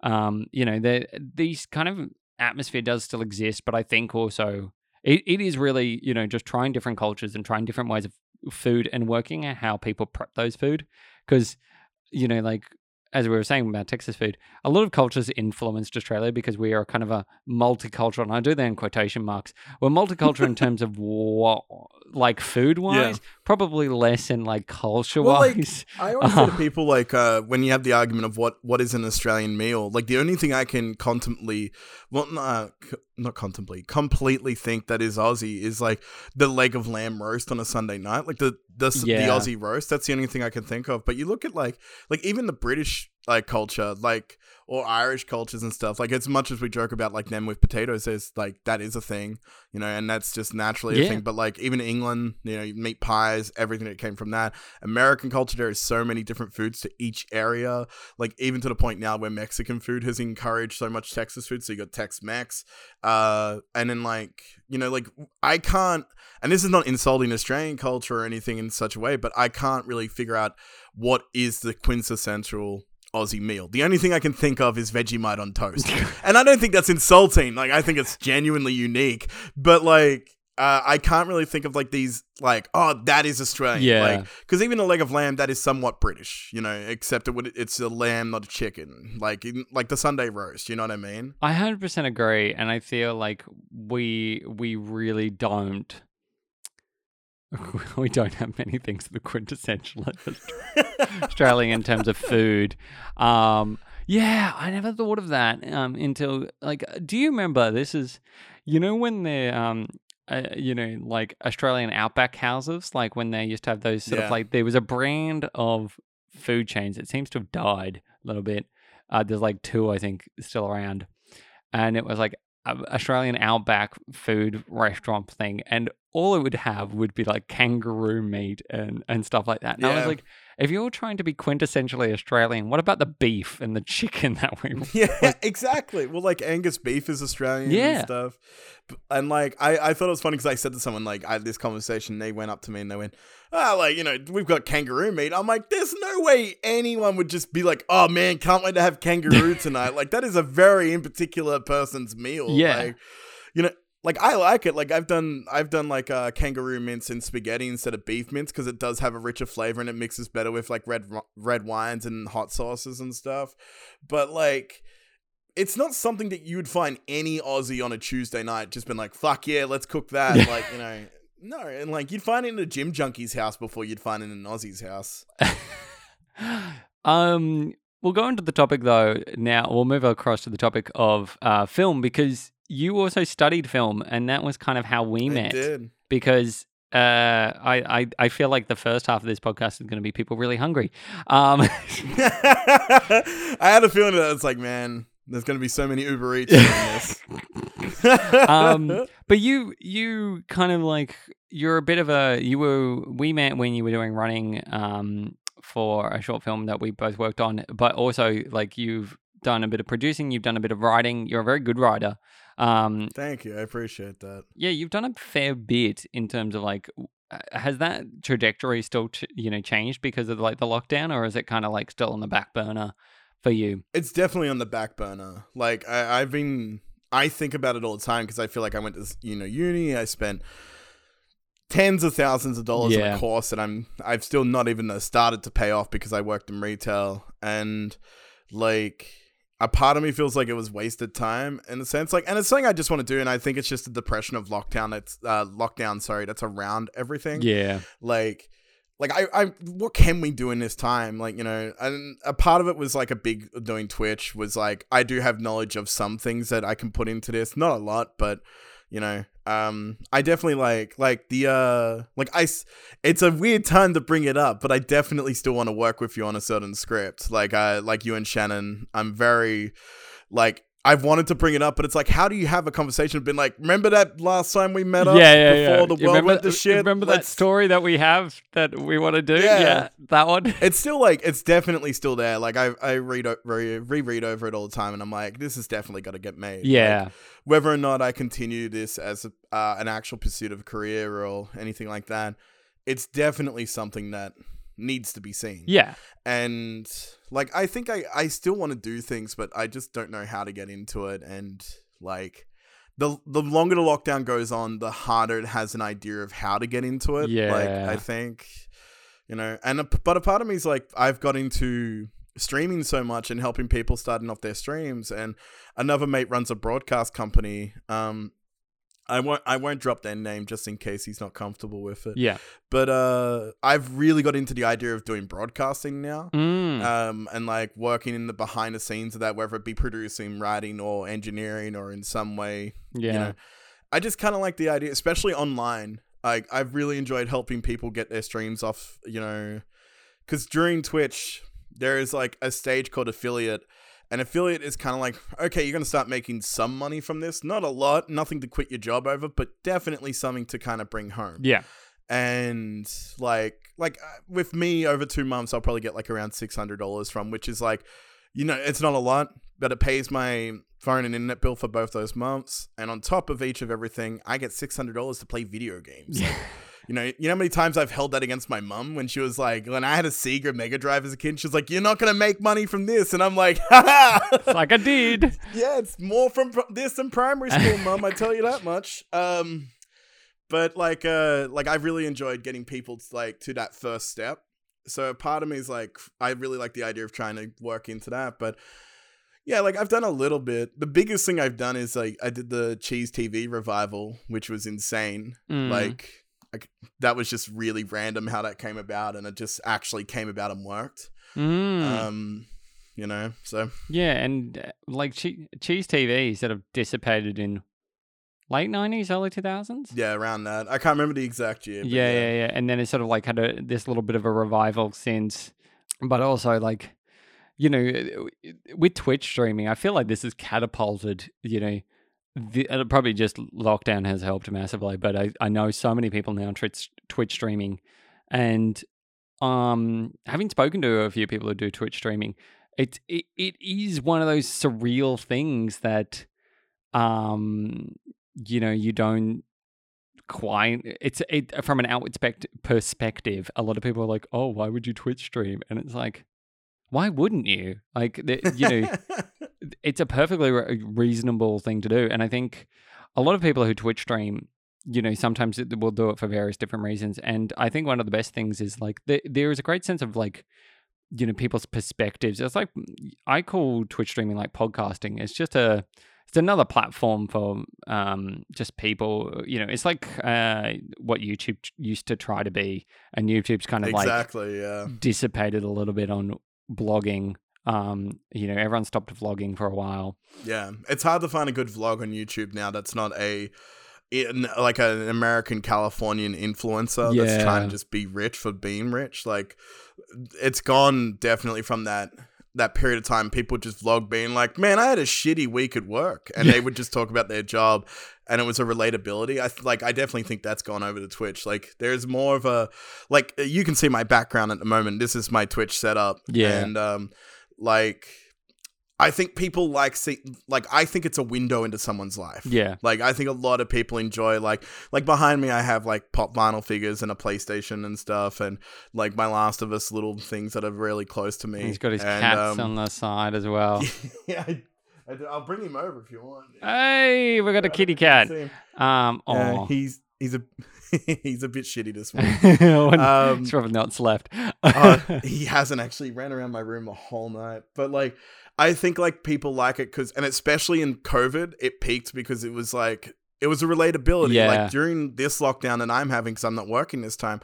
um you know the these kind of atmosphere does still exist but i think also it, it is really you know just trying different cultures and trying different ways of food and working out how people prep those food because you know like as we were saying about Texas food, a lot of cultures influenced Australia because we are kind of a multicultural, and I do that in quotation marks. We're multicultural in [laughs] terms of what, like food wise, probably less in like culture Well, like, wise. I [laughs] always say to people like uh, when you have the argument of what what is an Australian meal, like the only thing I can contemplate, well, not not contemplate, completely think that is Aussie is like the leg of lamb roast on a Sunday night, like the the, the Aussie roast. That's the only thing I can think of. But you look at like like even the British like culture, like or Irish cultures and stuff. Like as much as we joke about like them with potatoes, there's like that is a thing, you know, and that's just naturally a thing. But like even England, you know, meat pies, everything that came from that. American culture, there is so many different foods to each area. Like even to the point now where Mexican food has encouraged so much Texas food. So you got Tex Mex, uh, and then like you know, like I can't, and this is not insulting Australian culture or anything in such a way, but I can't really figure out what is the quintessential. Aussie meal. The only thing I can think of is Vegemite on toast, [laughs] and I don't think that's insulting. Like I think it's genuinely unique, but like uh, I can't really think of like these like oh that is Australian. Yeah. Like because even a leg of lamb that is somewhat British, you know, except it would it's a lamb, not a chicken. Like in, like the Sunday roast, you know what I mean? I hundred percent agree, and I feel like we we really don't. [laughs] We don't have many things that are quintessential [laughs] Australian in terms of food. Um, yeah, I never thought of that um, until like. Do you remember? This is, you know, when they're um, uh, you know, like Australian outback houses, like when they used to have those sort Yeah. of like there was a brand of food chains. It seems to have died a little bit. Uh, there's like two, I think, still around, and it was like Australian outback food restaurant thing, and all it would have would be like kangaroo meat and and stuff like that. And I was like, if you're trying to be quintessentially Australian, what about the beef and the [laughs] chicken that we? [laughs] [laughs] Yeah, exactly. Well, like Angus beef is Australian Yeah. and stuff. And like, I, I thought it was funny because I said to someone, like, I had this conversation. They went up to me and they went, ah, like, you know, we've got kangaroo meat. I'm like, there's no way anyone would just be like, oh man, can't wait to have kangaroo tonight. like, that is a very in particular person's meal. Yeah. Like, you know, like I like it. Like I've done, I've done like uh, kangaroo mince and spaghetti instead of beef mince because it does have a richer flavor and it mixes better with like red red wines and hot sauces and stuff. But like, it's not something that you would find any Aussie on a Tuesday night just been like, fuck yeah, let's cook that. like, you know, no. And like, you'd find it in a gym junkie's house before you'd find it in an Aussie's house. [laughs] um, we'll go into the topic though. Now we'll move across to the topic of uh, film because you also studied film, and that was kind of how we I met. did. Because uh, I, I I feel like the first half of this podcast is going to be people really hungry. Um, [laughs] I had a feeling that it's like, man, there's going to be so many Uber Eats doing this. [laughs] um, but you you kind of like you're a bit of a you were we met when you were doing running um for a short film that we both worked on, but also like you've done a bit of producing, you've done a bit of writing. You're a very good writer. Um, Thank you. I appreciate that. yeah, you've done a fair bit in terms of like, uh, has that trajectory still, ch- you know, changed because of like the lockdown, or is it kind of like still on the back burner for you? It's definitely on the back burner. Like I, I've been, I think about it all the time because I feel like I went to you know uni. I spent tens of thousands of dollars on a course that I'm I've still not even uh, started to pay off because I worked in retail and like a part of me feels like it was wasted time in a sense. Like and it's something I just want to do and I think it's just a depression of lockdown that's uh lockdown sorry that's around everything. Yeah, like like I, I what can we do in this time? Like you know and a part of it was like a big doing twitch was like i do have knowledge of some things that i can put into this. Not a lot but you know? Um i definitely like like the uh like i it's a weird time to bring it up but i definitely still want to work with you on a certain script. Like uh like you and shannon i'm very like I've wanted to bring it up, but it's like, how do you have a conversation? Been like, remember that last time we met up yeah, yeah, yeah. before the You world remember, went to shit? Remember that Let's- story that we have that we want to do? Yeah. Yeah, that one. [laughs] it's still like it's definitely still there. Like I I read re- reread over it all the time, and I'm like, this has definitely got to get made. Yeah, Like, whether or not I continue this as a, uh, an actual pursuit of a career or anything like that, it's definitely something that needs to be seen. yeah, And like I think I I still want to do things, but I just don't know how to get into it. And like. The, the longer the lockdown goes on, the harder it has an idea of how to get into it. Like Yeah. I think, you know, and a, but a part of me is like I've got into streaming so much and helping people starting off their streams. And another mate runs a broadcast company. Um, I won't I won't drop their name just in case he's not comfortable with it. yeah. But uh, I've really got into the idea of doing broadcasting now. Mm. Um, and like working in the behind the scenes of that, whether it be producing, writing, or engineering, or in some way, yeah. you know, I just kind of like the idea, especially online. Like I've really enjoyed helping people get their streams off, you know, because during Twitch there is like a stage called affiliate, and affiliate is kind of like okay, you're gonna start making some money from this, not a lot, nothing to quit your job over, but definitely something to kind of bring home. yeah. And like like uh, with me over two months, I'll probably get like around six hundred dollars from, which is like, you know, it's not a lot, but it pays my phone and internet bill for both those months. And on top of each of everything, I get six hundred dollars to play video games. [laughs] Like, you know, you know how many times I've held that against my mum when she was like, when I had a Sega Mega Drive as a kid, she was like, "You're not gonna make money from this," and I'm like, "Ha [laughs] It's like I did. yeah, it's more from pr- this than primary school, [laughs] mum. I tell you that much. Um, but like, uh, like I really enjoyed getting people to, like to that first step. So part of me is like, I really like the idea of trying to work into that. But yeah, like I've done a little bit. The biggest thing I've done is like I did the Cheese TV revival, which was insane. Mm. Like, like that was just really random how that came about, and it just actually came about and worked. Mm. Um, you know, so yeah, and uh, like che- cheese TV sort of dissipated in late nineties, early two thousands. yeah, around that. I can't remember the exact year. Yeah, but yeah, yeah, and then it sort of like had a this little bit of a revival since, but also like, you know, with Twitch streaming, I feel like this has catapulted. You know, the, probably just lockdown has helped massively, but I I know so many people now Twitch Twitch streaming, and um, having spoken to a few people who do Twitch streaming, it it, it is one of those surreal things that, um, you know, you don't quite it's it from an outward spect- perspective a lot of people are like oh why would you twitch stream? And it's like why wouldn't you? Like the, you know [laughs] it's a perfectly re- reasonable thing to do and i think a lot of people who twitch stream you know sometimes it- will do it for various different reasons and i think one of the best things is like the, there is a great sense of like you know people's perspectives it's like i call twitch streaming like podcasting it's just a it's another platform for um, just people. You know, it's like uh, what YouTube used to try to be, and YouTube's kind of exactly. Yeah. dissipated a little bit on blogging. Um, you know, everyone stopped vlogging for a while. Yeah, it's hard to find a good vlog on YouTube now that's not a in, like an American Californian influencer that's trying to just be rich for being rich. Like it's gone definitely from that that period of time people just vlog being like, "Man, I had a shitty week at work." And Yeah. they would just talk about their job and it was a relatability. I th- like I definitely think that's gone over to Twitch. Like there's more of a like you can see my background at the moment. This is my Twitch setup. Yeah. And um like I think people like see like I think it's a window into someone's life. Yeah. Like I think a lot of people enjoy like like behind me I have like pop vinyl figures and a PlayStation and stuff and like my Last of Us little things that are really close to me. He's got his and, cats um, on the side as well. [laughs] yeah, I, I do- I'll bring him over if you want. hey, we got a kitty cat. Um, oh, he's he's a [laughs] he's a bit shitty this morning. [laughs] Um, it's probably not slept. uh, [laughs] he hasn't actually ran around my room the whole night. But like, I think like people like it because, and especially in COVID, it peaked because it was like it was a relatability. Yeah. Like during this lockdown that I'm having because I'm not working this time.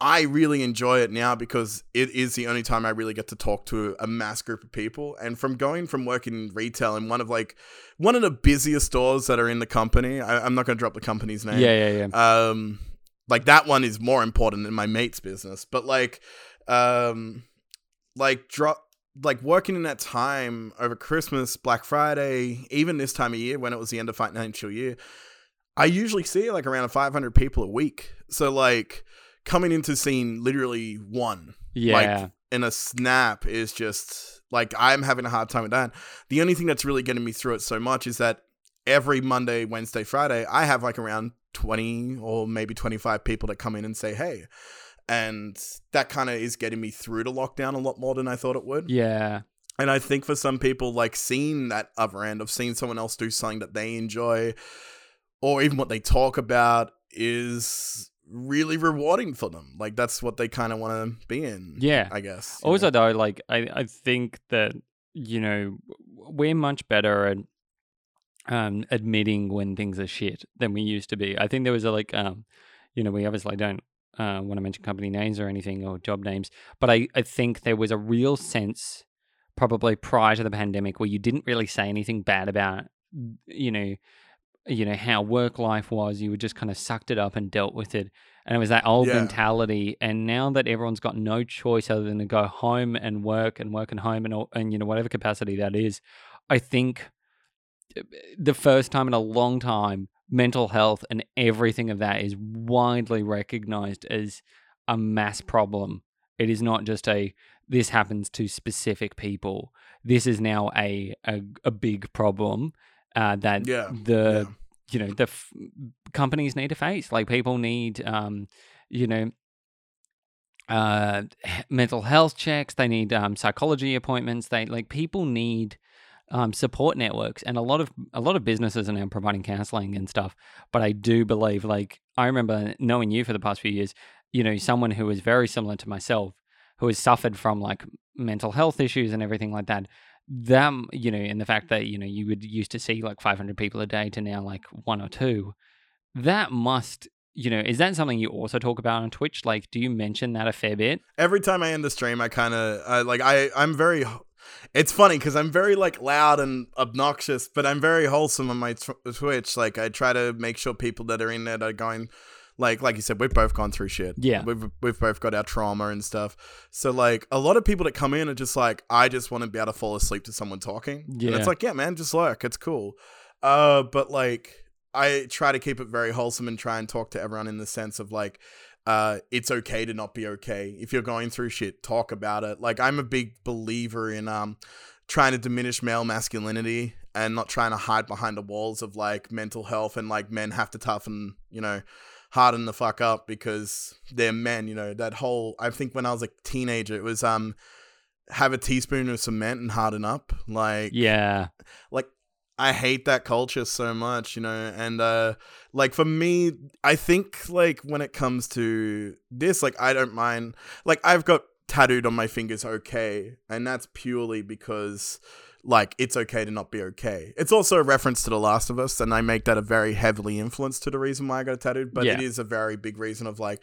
I really enjoy it now because it is the only time I really get to talk to a mass group of people. And from going from working in retail in one of like one of the busiest stores that are in the company, I, I'm not going to drop the company's name yeah, yeah, yeah. um like that one is more important than my mate's business but like um like drop like working in that time over christmas black friday even this time of year when it was the end of financial year i usually see like around 500 people a week so like coming into seeing literally one Yeah. like in a snap is just like I'm having a hard time with that. The only thing that's really getting me through it so much is that every Monday, Wednesday, Friday, I have like around 20 or maybe 25 people that come in and say, hey. And that kind of is getting me through to lockdown a lot more than I thought it would. yeah. And I think for some people, like seeing that other end of seeing someone else do something that they enjoy or even what they talk about is really rewarding for them. Like that's what they kind of want to be in. Yeah. I guess. Also, know? though, like I, I think that you know we're much better at um admitting when things are shit than we used to be. I think there was a like um you know we obviously don't uh, want to mention company names or anything or job names, but I I think there was a real sense probably prior to the pandemic where you didn't really say anything bad about you know you know how work life was you were just kind of sucked it up and dealt with it and it was that old Yeah. mentality and now that everyone's got no choice other than to go home and work and work and home and all- and you know whatever capacity that is i think uh, the first time in a long time mental health and everything of that is widely recognized as a mass problem it is not just a this happens to specific people this is now a a, a big problem uh, that Yeah, the yeah. you know the f- companies need to face. Like people need um you know uh mental health checks. They need um psychology appointments. They like people need um support networks. And a lot of a lot of businesses are now providing counseling and stuff. But i do believe like i remember knowing you for the past few years you know someone who was very similar to myself who has suffered from like mental health issues and everything like that them you know and the fact that you know you would used to see like 500 people a day to now like one or two that must you know is that something you also talk about on twitch like do you mention that a fair bit Every time I end the stream, I kind of like I I'm very. It's funny because I'm very like loud and obnoxious, but I'm very wholesome on my tw- Twitch. Like I try to make sure people that are in there are going. Like, like you said, we've both gone through shit. Yeah. we've we've both got our trauma and stuff. So, like, a lot of people that come in are just like, I just want to be able to fall asleep to someone talking. and Yeah. it's like, yeah, man, just lurk. It's cool. Uh, but like, I try to keep it very wholesome and try and talk to everyone in the sense of like, uh, it's okay to not be okay. If you're going through shit, talk about it. Like, I'm a big believer in um, trying to diminish male masculinity and not trying to hide behind the walls of like mental health and like men have to toughen, you know, harden the fuck up because they're men. You know, that whole. I think when I was a teenager, it was um, have a teaspoon of cement and harden up. Like, yeah like I hate that culture so much, you know, and uh like for me, I think like when it comes to this, like I don't mind like I've got tattooed on my fingers okay, and that's purely because like it's okay to not be okay. It's also a reference to The Last of Us, and I make that a very heavily influenced to the reason why I got tattooed, but Yeah. it is a very big reason of like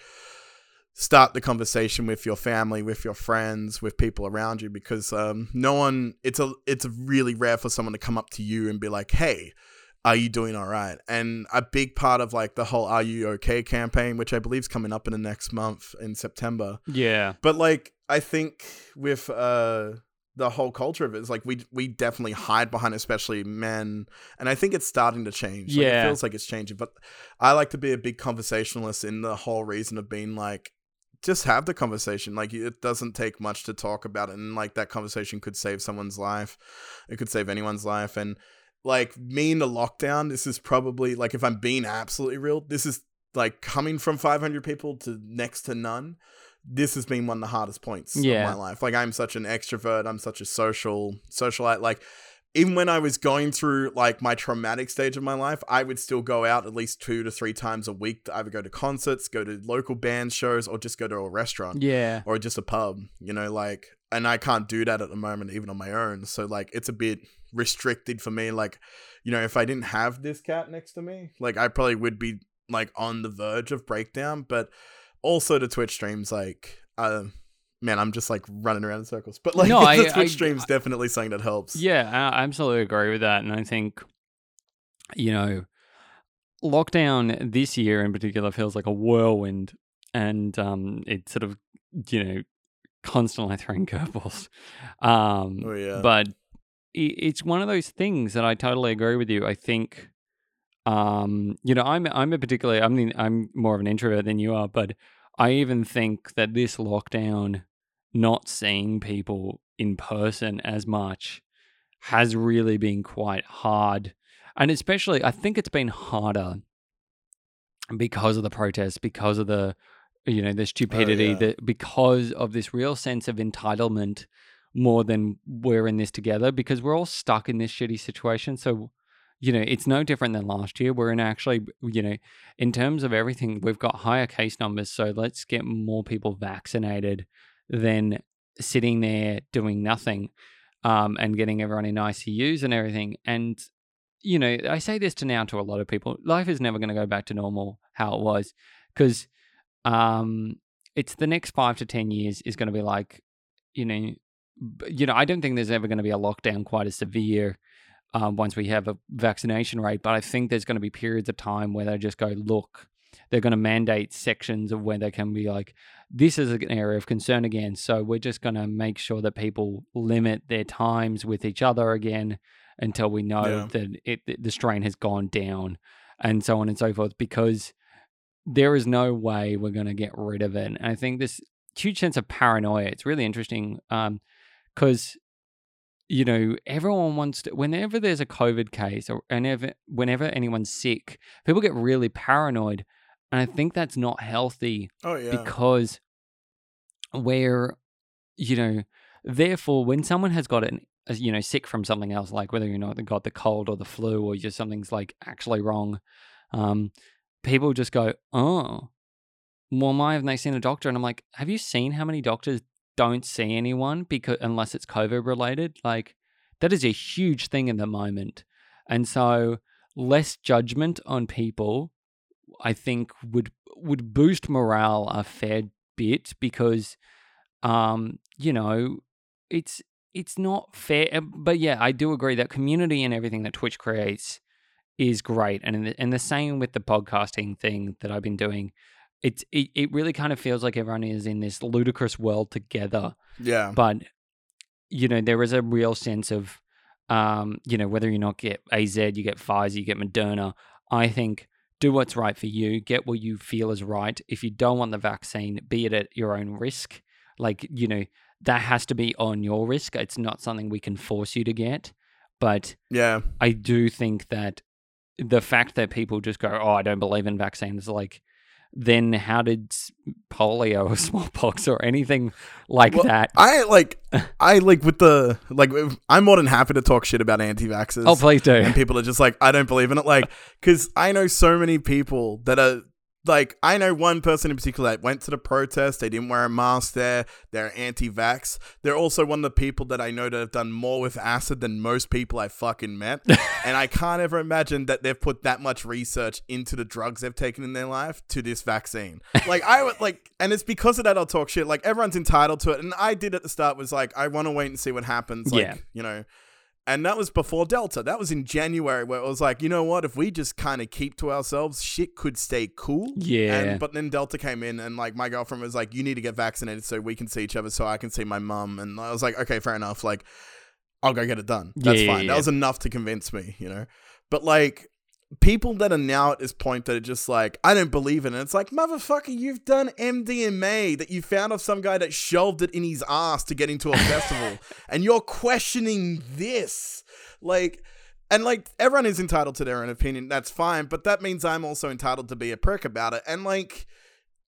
start the conversation with your family, with your friends, with people around you because um, no one it's a it's really rare for someone to come up to you and be like, "Hey, are you doing all right?" And a big part of like the whole "Are you okay?" campaign, which I believe is coming up in the next month in September. yeah But like I think with uh the whole culture of it is like we we definitely hide behind especially men and I think it's starting to change. Like, Yeah. it feels like it's changing. But I like to be a big conversationalist in the whole reason of being like just have the conversation. Like it doesn't take much to talk about it, and like that conversation could save someone's life. It could save anyone's life, and like me in the lockdown, this is probably like if I'm being absolutely real, this is like coming from 500 people to next to none. This has been one of the hardest points Yeah. of my life. Like I'm such an extrovert. I'm such a social socialite. Like even when I was going through like my traumatic stage of my life, I would still go out at least two to three times a week to either go to concerts, go to local band shows, or just go to a restaurant Yeah. or just a pub, you know, like, and I can't do that at the moment, even on my own. So, like, it's a bit restricted for me. Like, you know, if I didn't have this cat next to me, like, I probably would be like on the verge of breakdown. But also, the Twitch streams, like, uh, man, I'm just like running around in circles. But like, No, [laughs] the I- Twitch I- stream's definitely something that helps. Yeah, I I absolutely agree with that. And I think, you know, lockdown this year in particular feels like a whirlwind. And um, it's sort of, you know, constantly [laughs] throwing curveballs. Um, Oh, yeah. But it's one of those things that I totally agree with you. I think, um, you know, I'm I'm a particularly I'm the, I'm more of an introvert than you are, but I even think that this lockdown, not seeing people in person as much, has really been quite hard, and especially I think it's been harder because of the protests, because of the you know the stupidity, yeah. that because of this real sense of entitlement more than we're in this together because we're all stuck in this shitty situation. So, you know, it's no different than last year. We're in actually, you know, in terms of everything, we've got higher case numbers. So let's get more people vaccinated than sitting there doing nothing um, and getting everyone in ICUs and everything. And, you know, I say this to now to a lot of people life is never going to go back to normal how it was because um, it's the next five to 10 years is going to be like, you know, you know, I don't think there's ever going to be a lockdown quite as severe um, once we have a vaccination rate, but I think there's going to be periods of time where they just go, look, they're going to mandate sections of where they can be like, this is an area of concern again. So we're just going to make sure that people limit their times with each other again until we know Yeah. that it, the strain has gone down and so on and so forth because there is no way we're going to get rid of it. And I think this huge sense of paranoia, it's really interesting because, you know, everyone wants to, whenever there's a COVID case or whenever, whenever anyone's sick, people get really paranoid. And I think that's not healthy Oh, yeah. because we're, you know, therefore, when someone has got an, uh, you know, sick from something else, like whether you know they got the cold or the flu or just something's like actually wrong, um, people just go, oh, well, why haven't they seen a doctor? And I'm like, have you seen how many doctors don't see anyone because unless it's COVID related? Like, that is a huge thing in the moment. And so, less judgment on people, I think, would would boost morale a fair bit because, um, you know, it's it's not fair. But yeah, I do agree that community and everything that Twitch creates is great, and the, and the same with the podcasting thing that I've been doing. It's it, it really kind of feels like everyone is in this ludicrous world together Yeah. but you know there is a real sense of um you know whether you not get az you get pfizer you get moderna i think do what's right for you get what you feel is right if you don't want the vaccine be it at your own risk like you know that has to be on your risk it's not something we can force you to get but Yeah. i do think that the fact that people just go oh i don't believe in vaccines like then how did polio or [laughs] smallpox or anything like Well, that I like, I like with the like. I'm more than happy to talk shit about anti-vaxxers. Oh, please do. and people are just like, I don't believe in it. Like, because I know so many people that are like, I know one person in particular that went to the protest. They didn't wear a mask there. They're anti-vax. They're also one of the people that I know that have done more with acid than most people I fucking met. [laughs] and I can't ever imagine that they've put that much research into the drugs they've taken in their life to this vaccine. [laughs] Like, I would like, and it's because of that I'll talk shit. Like, everyone's entitled to it. And I did at the start was like, I want to wait and see what happens. Like, Yeah. you know. And that was before Delta. That was in January, where it was like, you know what? If we just kind of keep to ourselves, shit could stay cool. Yeah. And, but then Delta came in, and like my girlfriend was like, you need to get vaccinated so we can see each other, so I can see my mum. And I was like, okay, fair enough. Like, I'll go get it done. That's Yeah, yeah, fine. yeah. That was enough to convince me, you know. But like, people that are now at this point that are just like, I don't believe in it. It's like, motherfucker, you've done MDMA that you found off some guy that shelved it in his ass to get into a festival, [laughs] and you're questioning this. Like, and like, everyone is entitled to their own opinion. That's fine. But that means I'm also entitled to be a prick about it. And like,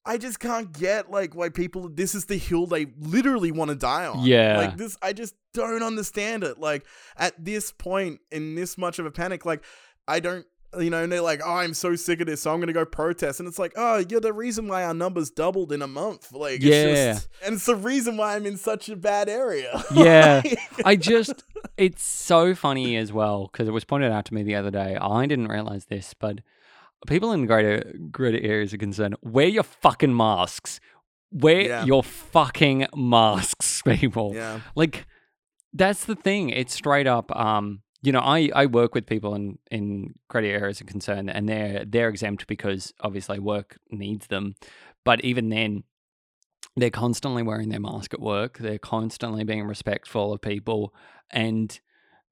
I just can't get like why people this is the hill they literally want to die on. Yeah. Like this I just don't understand it. Like at this point in this much of a panic, like I don't you know, and they're like, "Oh, I'm so sick of this, so I'm gonna go protest." And it's like, "Oh, you're the reason why our numbers doubled in a month." Like, Yeah. it's just, and it's the reason why I'm in such a bad area. [laughs] Yeah. Like- I just, it's so funny as well because it was pointed out to me the other day. I didn't realize this, but people in greater greater areas of concern wear your fucking masks. Wear Yeah. your fucking masks, [laughs] people. yeah, Like that's the thing. It's straight up. Um, you know, I I work with people in in greater areas of concern, and they're they're exempt because obviously work needs them. But even then, they're constantly wearing their mask at work. They're constantly being respectful of people, and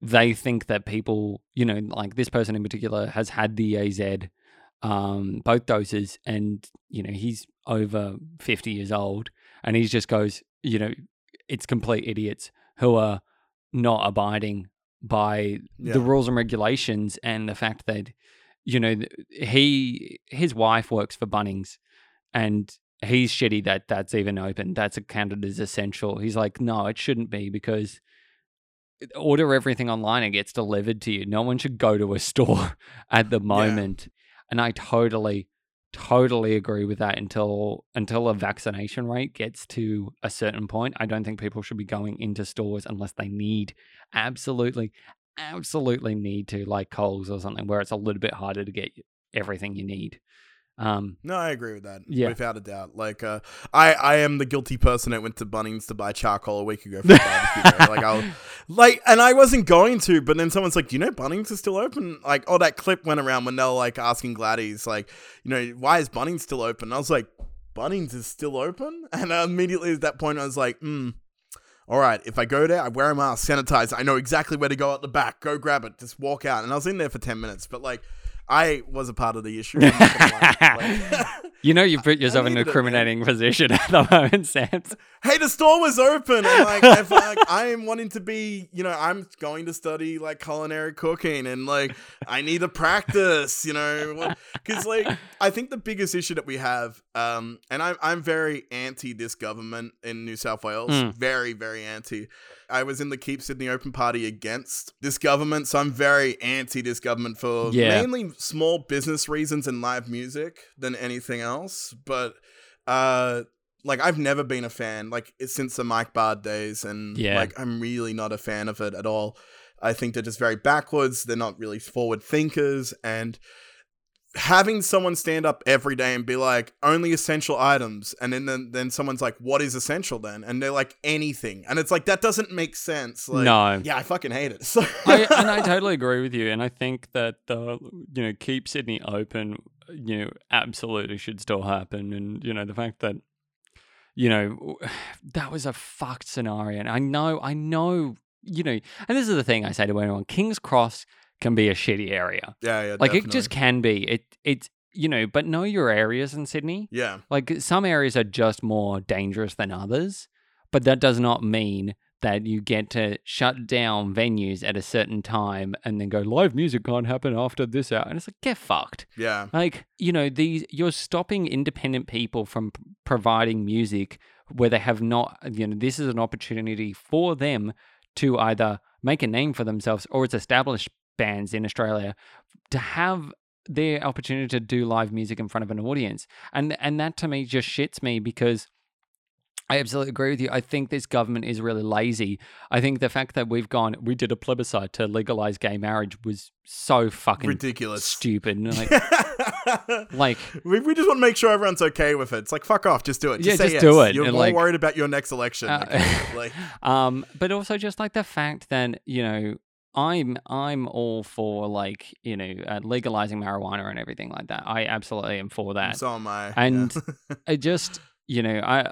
they think that people, you know, like this person in particular has had the AZ, um, both doses, and you know he's over fifty years old, and he just goes, you know, it's complete idiots who are not abiding by Yeah. the rules and regulations and the fact that you know he his wife works for Bunnings and he's shitty that that's even open that's counted as essential. He's like no it shouldn't be because order everything online it gets delivered to you. No one should go to a [laughs] store at the moment. And i totally totally agree with that until until a vaccination rate gets to a certain point. I don't think people should be going into stores unless they need absolutely absolutely need to like coles or something where it's a little bit harder to get everything you need um No, I agree with that. Yeah. without a doubt. Like, uh, I I am the guilty person that went to Bunnings to buy charcoal a week ago for barbecue. Like, I'll [laughs] like, and I wasn't going to, but then someone's like, you know Bunnings is still open?" Like, oh, that clip went around when they were like asking Gladys, like, you know, why is Bunnings still open? And I was like, Bunnings is still open, [laughs] and immediately at that point, I was like, hmm. All right, if I go there, I wear a mask, sanitize. I know exactly where to go at the back. Go grab it. Just walk out. And I was in there for ten minutes, but like, I was a part of the issue. I'm not gonna lie. [laughs] Like- [laughs] you know you've put yourself in a needed it, [laughs] position at the moment sam hey, the store was open. And like, if, like, I am wanting to be, you know, I'm going to study like culinary cooking and like, I need to practice, you know, because like, I think the biggest issue that we have, um, and I'm, I'm very anti this government in New South Wales, Mm. very, very anti. I was in the Keep Sydney Open Party against this government, so I'm very anti this government for Yeah. mainly small business reasons and live music than anything else. Else, but uh like I've never been a fan like it's since the Mike Baird days and Yeah. like I'm really not a fan of it at all. I think they're just very backwards, they're not really forward thinkers and having someone stand up every day and be like only essential items and then then, then someone's like what is essential then and they're like anything and it's like that doesn't make sense like no yeah i fucking hate it so I, [laughs] and I totally agree with you. And I think that the you know keep Sydney open, you know, absolutely should still happen. And you know the fact that you know [sighs] that was a fucked scenario. And I know, I know, you know, and this is the thing I say to anyone: King's Cross can be a shitty area. yeah yeah Like it just can be. It it's you know, but know your areas in Sydney. yeah Like some areas are just more dangerous than others, but that does not mean that you get to shut down venues at a certain time and then go live music can't happen after this hour. And it's like get fucked. yeah Like you know these you're stopping independent people from p- providing music where they have not. You know this is an opportunity for them to either make a name for themselves or it's established bands in Australia to have their opportunity to do live music in front of an audience. And and that to me just shits me because I absolutely agree with you. I think this government is really lazy. I think the fact that we've gone we did a plebiscite to legalize gay marriage was so fucking ridiculous stupid. Like [laughs] like we, we just want to make sure everyone's okay with it. It's like fuck off, just do it. Just Yeah, say just yes. do it, You're and, more like- worried about your next election. Uh, okay? like [laughs] um but also just like the fact that you know i'm i'm all for like you know uh, legalizing marijuana and everything like that i absolutely am for that so am I. and yeah. [laughs] i just you know i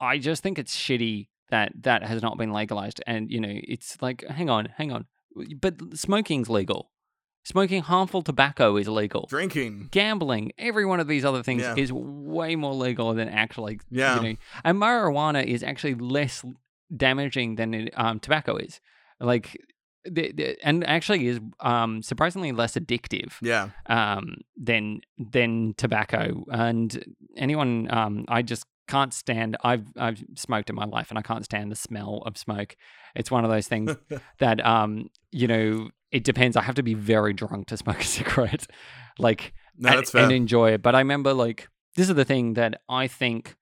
i just think it's shitty that that has not been legalized and you know it's like hang on hang on but smoking's legal Smoking harmful tobacco is legal. Drinking. Gambling, every one of these other things Yeah. is way more legal than actually, Yeah. you know, and marijuana is actually less damaging than it, um, tobacco is. Like, the, the, and actually is um, surprisingly less addictive Yeah. um, than than tobacco. And anyone, um, I just can't stand. I've I've smoked in my life, and I can't stand the smell of smoke. It's one of those things [laughs] that um, you know, it depends. I have to be very drunk to smoke [laughs] a cigarette, like No, and, and enjoy it. But I remember like this is the thing that I think,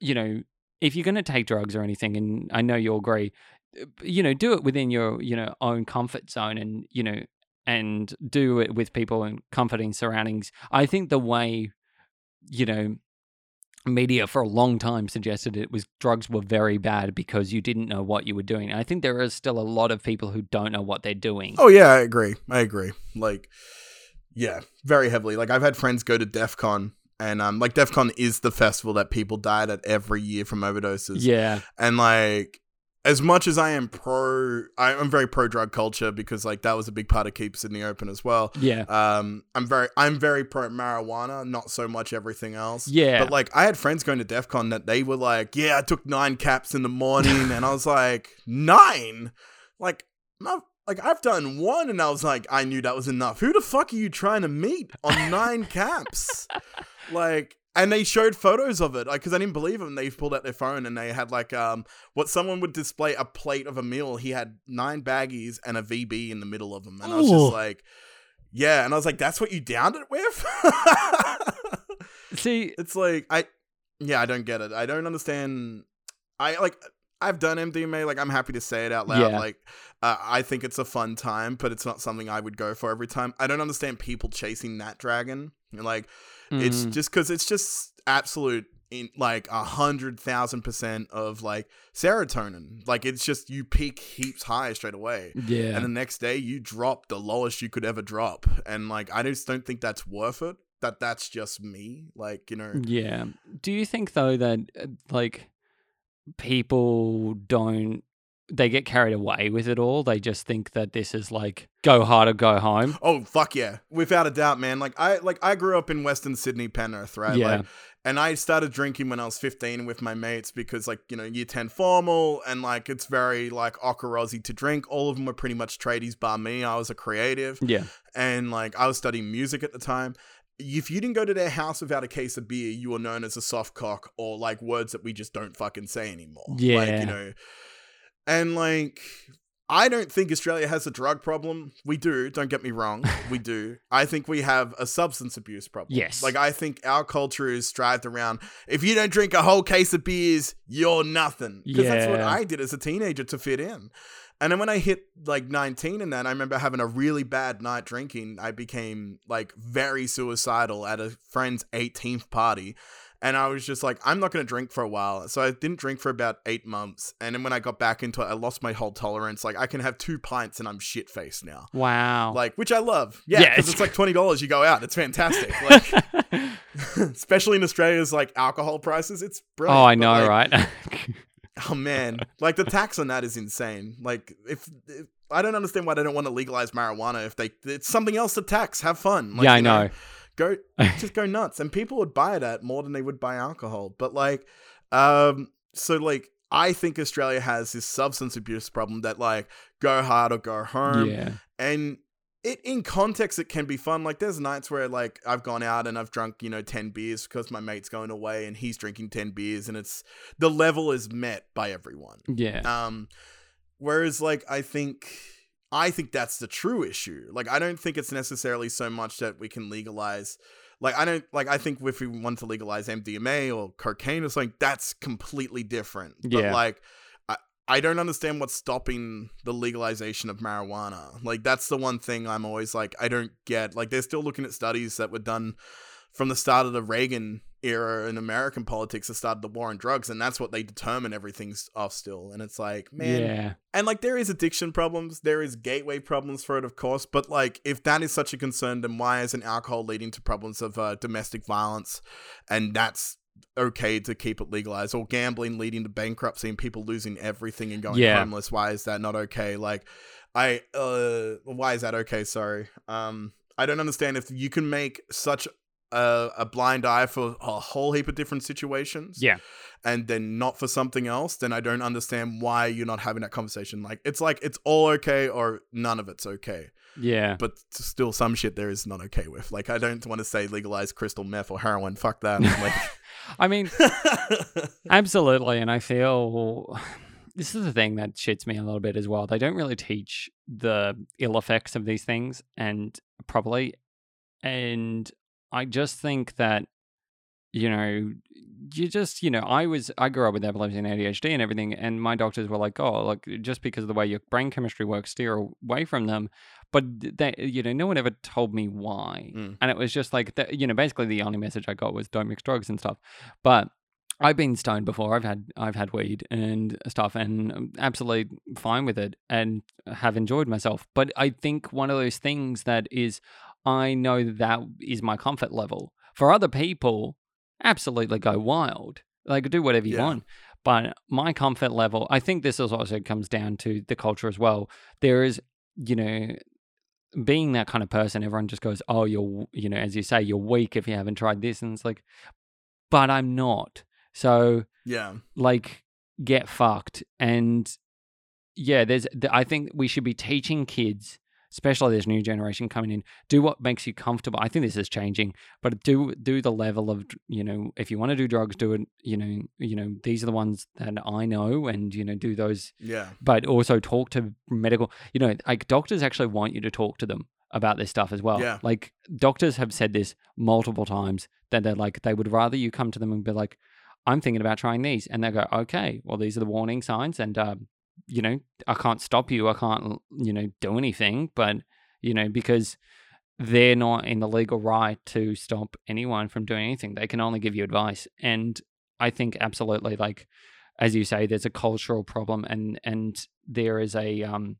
you know, if you're going to take drugs or anything, and I know you'll agree, uh, you know, do it within your you know own comfort zone, and you know, and do it with people in comforting surroundings. I think the way, you know. Media for a long time suggested it was drugs were very bad because you didn't know what you were doing. And I think there is still a lot of people who don't know what they're doing. Oh yeah, I agree. I agree. Like, yeah, very heavily. Like I've had friends go to Defqon, and um, like Defqon is the festival that people died at every year from overdoses. Yeah, and like as much as I am pro, I, I'm very pro drug culture because like that was a big part of Keep Sydney Open as well. yeah, Um, I'm very, I'm very pro marijuana, not so much everything else. yeah. But like, I had friends going to Defqon that they were like, "Yeah, I took nine caps in the morning," and I was like, nine? Like, like I've done one, and I was like, I knew that was enough. Who the fuck are you trying to meet on nine caps? [laughs] Like, and they showed photos of it, like, because I didn't believe them. They pulled out their phone and they had like, um, what someone would display a plate of a meal. He had nine baggies and a VB in the middle of them, and I was just like. Yeah, and I was like, "That's what you downed it with." See, [laughs] it's like I yeah, I don't get it. I don't understand. I like I've done MDMA. Like I'm happy to say it out loud. Yeah. Like uh, I think it's a fun time, but it's not something I would go for every time. I don't understand people chasing that dragon. Like it's mm, just because it's just absolute in like a hundred thousand percent of like serotonin. Like it's just you peak heaps high straight away. yeah. And the next day you drop the lowest you could ever drop. And like I just don't think that's worth it. That that's just me. Like, you know, Yeah. Do you think though that uh, like people don't they get carried away with it all? They just think that this is like go hard or go home. Oh fuck yeah, without a doubt, man. Like I like I grew up in Western Sydney, Penrith, right? Yeah. Like, and I started drinking when I was 15 with my mates because like you know year 10 formal and like it's very like Ockerozzy to drink. All of them were pretty much tradies, bar me. I was a creative Yeah. and like I was studying music at the time. If you didn't go to their house without a case of beer, you were known as a soft cock or like words that we just don't fucking say anymore. Like, Yeah. you know. And like I don't think Australia has a drug problem. We do, don't get me wrong. [laughs] We do. I think we have a substance abuse problem. Yes. Like I think our culture is strived around if you don't drink a whole case of beers, you're nothing. Because that's what I did as a teenager to fit in. And then when I hit like 19 and then I remember having a really bad night drinking, I became like very suicidal at a friend's 18th party. And I was just like, I'm not going to drink for a while. So I didn't drink for about eight months. And then when I got back into it, I lost my whole tolerance. Like I can have two pints and I'm shit faced now. Wow. Like, which I love. Yeah. Yeah, Because it's- it's like $20 you go out. It's fantastic. [laughs] Like, [laughs] especially in Australia's like alcohol prices. It's brilliant. oh, I know, like, right? [laughs] Oh man, like the tax on that is insane. Like if, if I don't understand why they don't want to legalize marijuana if they it's something else to tax. Have fun. Like, yeah, I you know. Go [laughs] just go nuts, and people would buy it at more than they would buy alcohol. But like, um, so like I think Australia has this substance abuse problem that like go hard or go home, yeah. and it in context it can be fun like there's nights where like i've gone out and i've drunk you know 10 beers because my mate's going away and he's drinking 10 beers and it's the level is met by everyone Yeah. um whereas like i think i think that's the true issue like i don't think it's necessarily so much that we can legalize like i don't like i think if we want to legalize mdma or cocaine or something that's completely different but Yeah. like I, I don't understand what's stopping the legalization of marijuana. Like that's the one thing I'm always like I don't get. Like they're still looking at studies that were done from the start of the Reagan era in American politics that started the war on drugs, and that's what they determine everything's off still. And it's like, man, yeah. and like there is addiction problems, there is gateway problems for it, of course. But like, if that is such a concern, then why isn't alcohol leading to problems of uh, domestic violence? And that's okay to keep it legalized, or gambling leading to bankruptcy and people losing everything and going Yeah. homeless. Why is that not okay? Like, I uh why is that okay? Sorry. Um I don't understand if you can make such a, a blind eye for a whole heap of different situations. Yeah. And then not for something else, then I don't understand why you're not having that conversation. Like it's like it's all okay or none of it's okay. Yeah. But still some shit there is not okay with. Like I don't want to say legalize crystal meth or heroin. Fuck that. [laughs] Like I mean, [laughs] absolutely. And I feel this is the thing that shits me a little bit as well. They don't really teach the ill effects of these things and properly. And I just think that, you know, you just, you know, I was, I grew up with epilepsy and ADHD and everything. And my doctors were like, oh, like, just because of the way your brain chemistry works, steer away from them. But they, you know, no one ever told me why. Mm. And it was just like, that, you know, basically the only message I got was don't mix drugs and stuff. But I've been stoned before. I've had I've had weed and stuff, and I'm absolutely fine with it, and have enjoyed myself. But I think one of those things that is, I know that, that is my comfort level. For other people, absolutely go wild, like do whatever you Yeah. want. But my comfort level, I think this is also comes down to the culture as well. There is, you know, being that kind of person, everyone just goes, "Oh, you're, you know, as you say, you're weak if you haven't tried this," and it's like, but I'm not. So yeah. like get fucked and yeah there's. I think we should be teaching kids especially this new generation coming in do what makes you comfortable i think this is changing but do do the level of you know if you want to do drugs do it you know you know these are the ones that i know and you know do those Yeah. but also talk to medical you know like doctors actually want you to talk to them about this stuff as well Yeah. like doctors have said this multiple times that they're like they would rather you come to them and be like i'm thinking about trying these and they go okay well these are the warning signs and um, you know i can't stop you i can't you know do anything but you know because they're not in the legal right to stop anyone from doing anything they can only give you advice and i think absolutely like as you say there's a cultural problem and and there is a um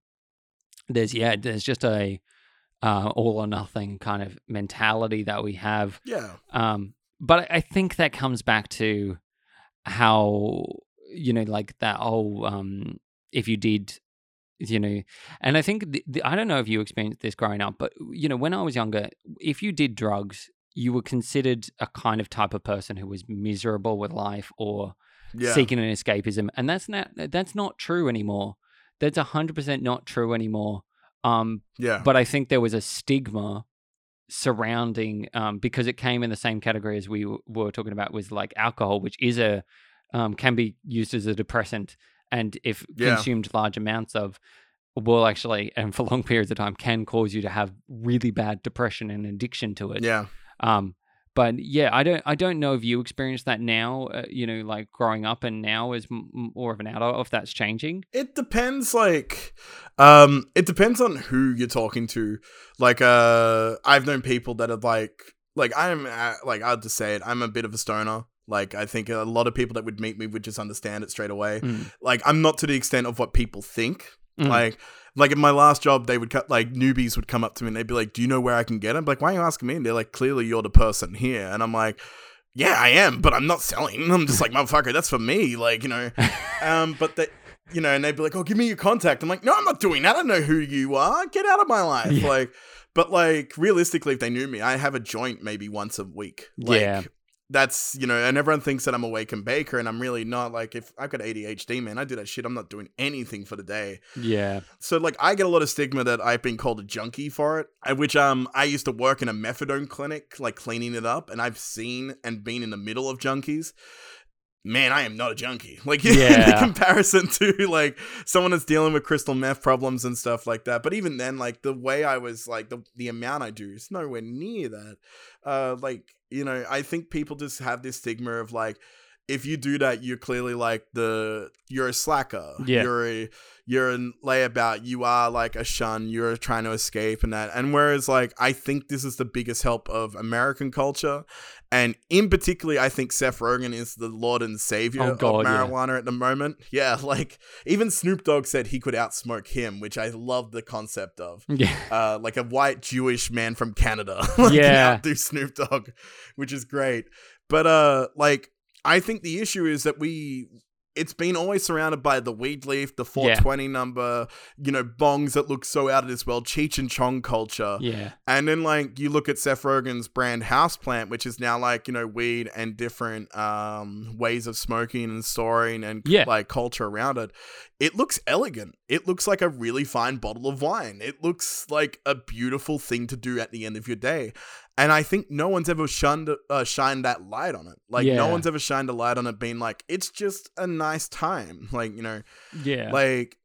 there's yeah there's just a uh all or nothing kind of mentality that we have Yeah. um but I- i think that comes back to how you know like that whole um if you did you know and i think the, the, i don't know if you experienced this growing up but you know when i was younger if you did drugs you were considered a kind of type of person who was miserable with life or Yeah. seeking an escapism and that's not that's not true anymore that's 100% not true anymore um yeah. but I think there was a stigma surrounding um, because it came in the same category as we w- were talking about was like alcohol, which is a um, can be used as a depressant, and if Yeah. consumed large amounts of, will actually and for long periods of time can cause you to have really bad depression and addiction to it. yeah. Um, but yeah, I don't I don't know if you experience that now. Uh, you know, like growing up and now as m- m- more of an adult, if that's changing. It depends, like, um, it depends on who you're talking to. Like, uh, I've known people that are like, like I'm, uh, like, I'll just say it. I'm a bit of a stoner. Like, I think a lot of people that would meet me would just understand it straight away. Mm. Like, I'm not to the extent of what people think. Mm. Like, like in my last job, they would cut like newbies would come up to me and they'd be like, "Do you know where I can get it?" I'm like, "Why are you asking me?" And they're like, "Clearly, you're the person here." And I'm like, "Yeah, I am, but I'm not selling." [laughs] I'm just like, "Motherfucker, that's for me." Like, you know, [laughs] um, but they, you know, and they'd be like, "Oh, give me your contact." I'm like, "No, I'm not doing that. I don't know who you are. Get out of my life." Yeah. Like, but like realistically, if they knew me, I have a joint maybe once a week. Like, Yeah. That's you know, and everyone thinks that I'm a wake and baker, and I'm really not. Like, if I've got ADHD, man, I do that shit. I'm not doing anything for the day. Yeah. So like I get a lot of stigma that I've been called a junkie for it, which um I used to work in a methadone clinic, like cleaning it up, and I've seen and been in the middle of junkies. Man, I am not a junkie. Like [laughs] yeah. in comparison to like someone that's dealing with crystal meth problems and stuff like that. But even then, like the way I was like the the amount I do is nowhere near that. Uh like, you know, I think people just have this stigma of like if you do that, you're clearly like the you're a slacker. Yeah. You're a you're a layabout. You are like a shun. You're trying to escape and that. And whereas like I think this is the biggest help of American culture, and in particularly, I think Seth Rogen is the Lord and Savior Oh, God, of yeah. marijuana at the moment. [laughs] Yeah, like even Snoop Dogg said he could outsmoke him, which I love the concept of [laughs] Yeah. uh, like a white Jewish man from Canada. [laughs] like, Yeah. outdo Snoop Dogg, which is great. But uh, like I think the issue is that we it's been always surrounded by the weed leaf, the 420 number, you know, bongs that look so out of this world, Cheech and Chong culture. Yeah. And then like you look at Seth Rogen's brand Houseplant, which is now like, you know, weed and different um ways of smoking and storing and Yeah. like culture around it. It looks elegant. It looks like a really fine bottle of wine. It looks like a beautiful thing to do at the end of your day. And I think no one's ever shunned uh, shined that light on it. Like no one's ever shined a light on it being like it's just a nice time. [laughs] Like, you know, Yeah. like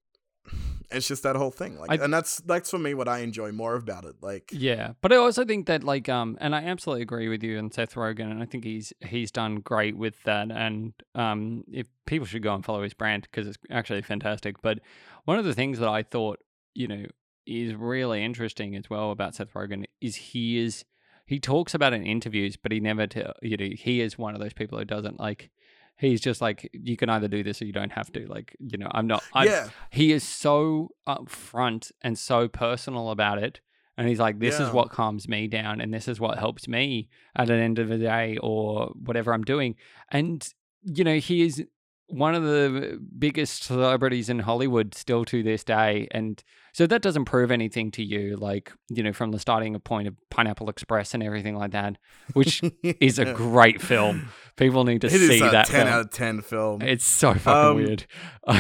it's just that whole thing. Like I- and that's that's for me what I enjoy more about it. Like Yeah, but I also think that like um, and I absolutely agree with you and Seth Rogen, and I think he's he's done great with that. And um, if people should go and follow his brand because it's actually fantastic. But one of the things that I thought you know is really interesting as well about Seth Rogen is he is he talks about it in interviews, but he never tell you know he is one of those people who doesn't like. He's just like you can either do this or you don't have to. Like you know, I'm not. I, yeah. he is so upfront and so personal about it. And he's like, this is what calms me down and this is what helps me at the end of the day or whatever I'm doing. And, you know, he is one of the biggest celebrities in Hollywood still to this day. And so that doesn't prove anything to you, like, you know, from the starting point of Pineapple Express and everything like that, which [laughs] is a great film. People need to It see is a that 10 film. out of 10 film. It's so fucking Um, weird. [laughs]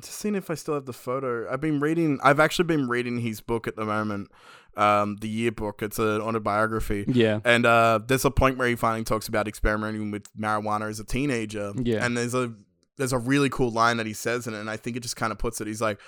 Just seeing if I still have the photo. I've been reading, I've actually been reading his book at the moment, um, the yearbook. It's an autobiography. yeah. And uh, there's a point where he finally talks about experimenting with marijuana as a teenager. Yeah. And there's a there's a really cool line that he says in it, and I think it just kind of puts it. He's like,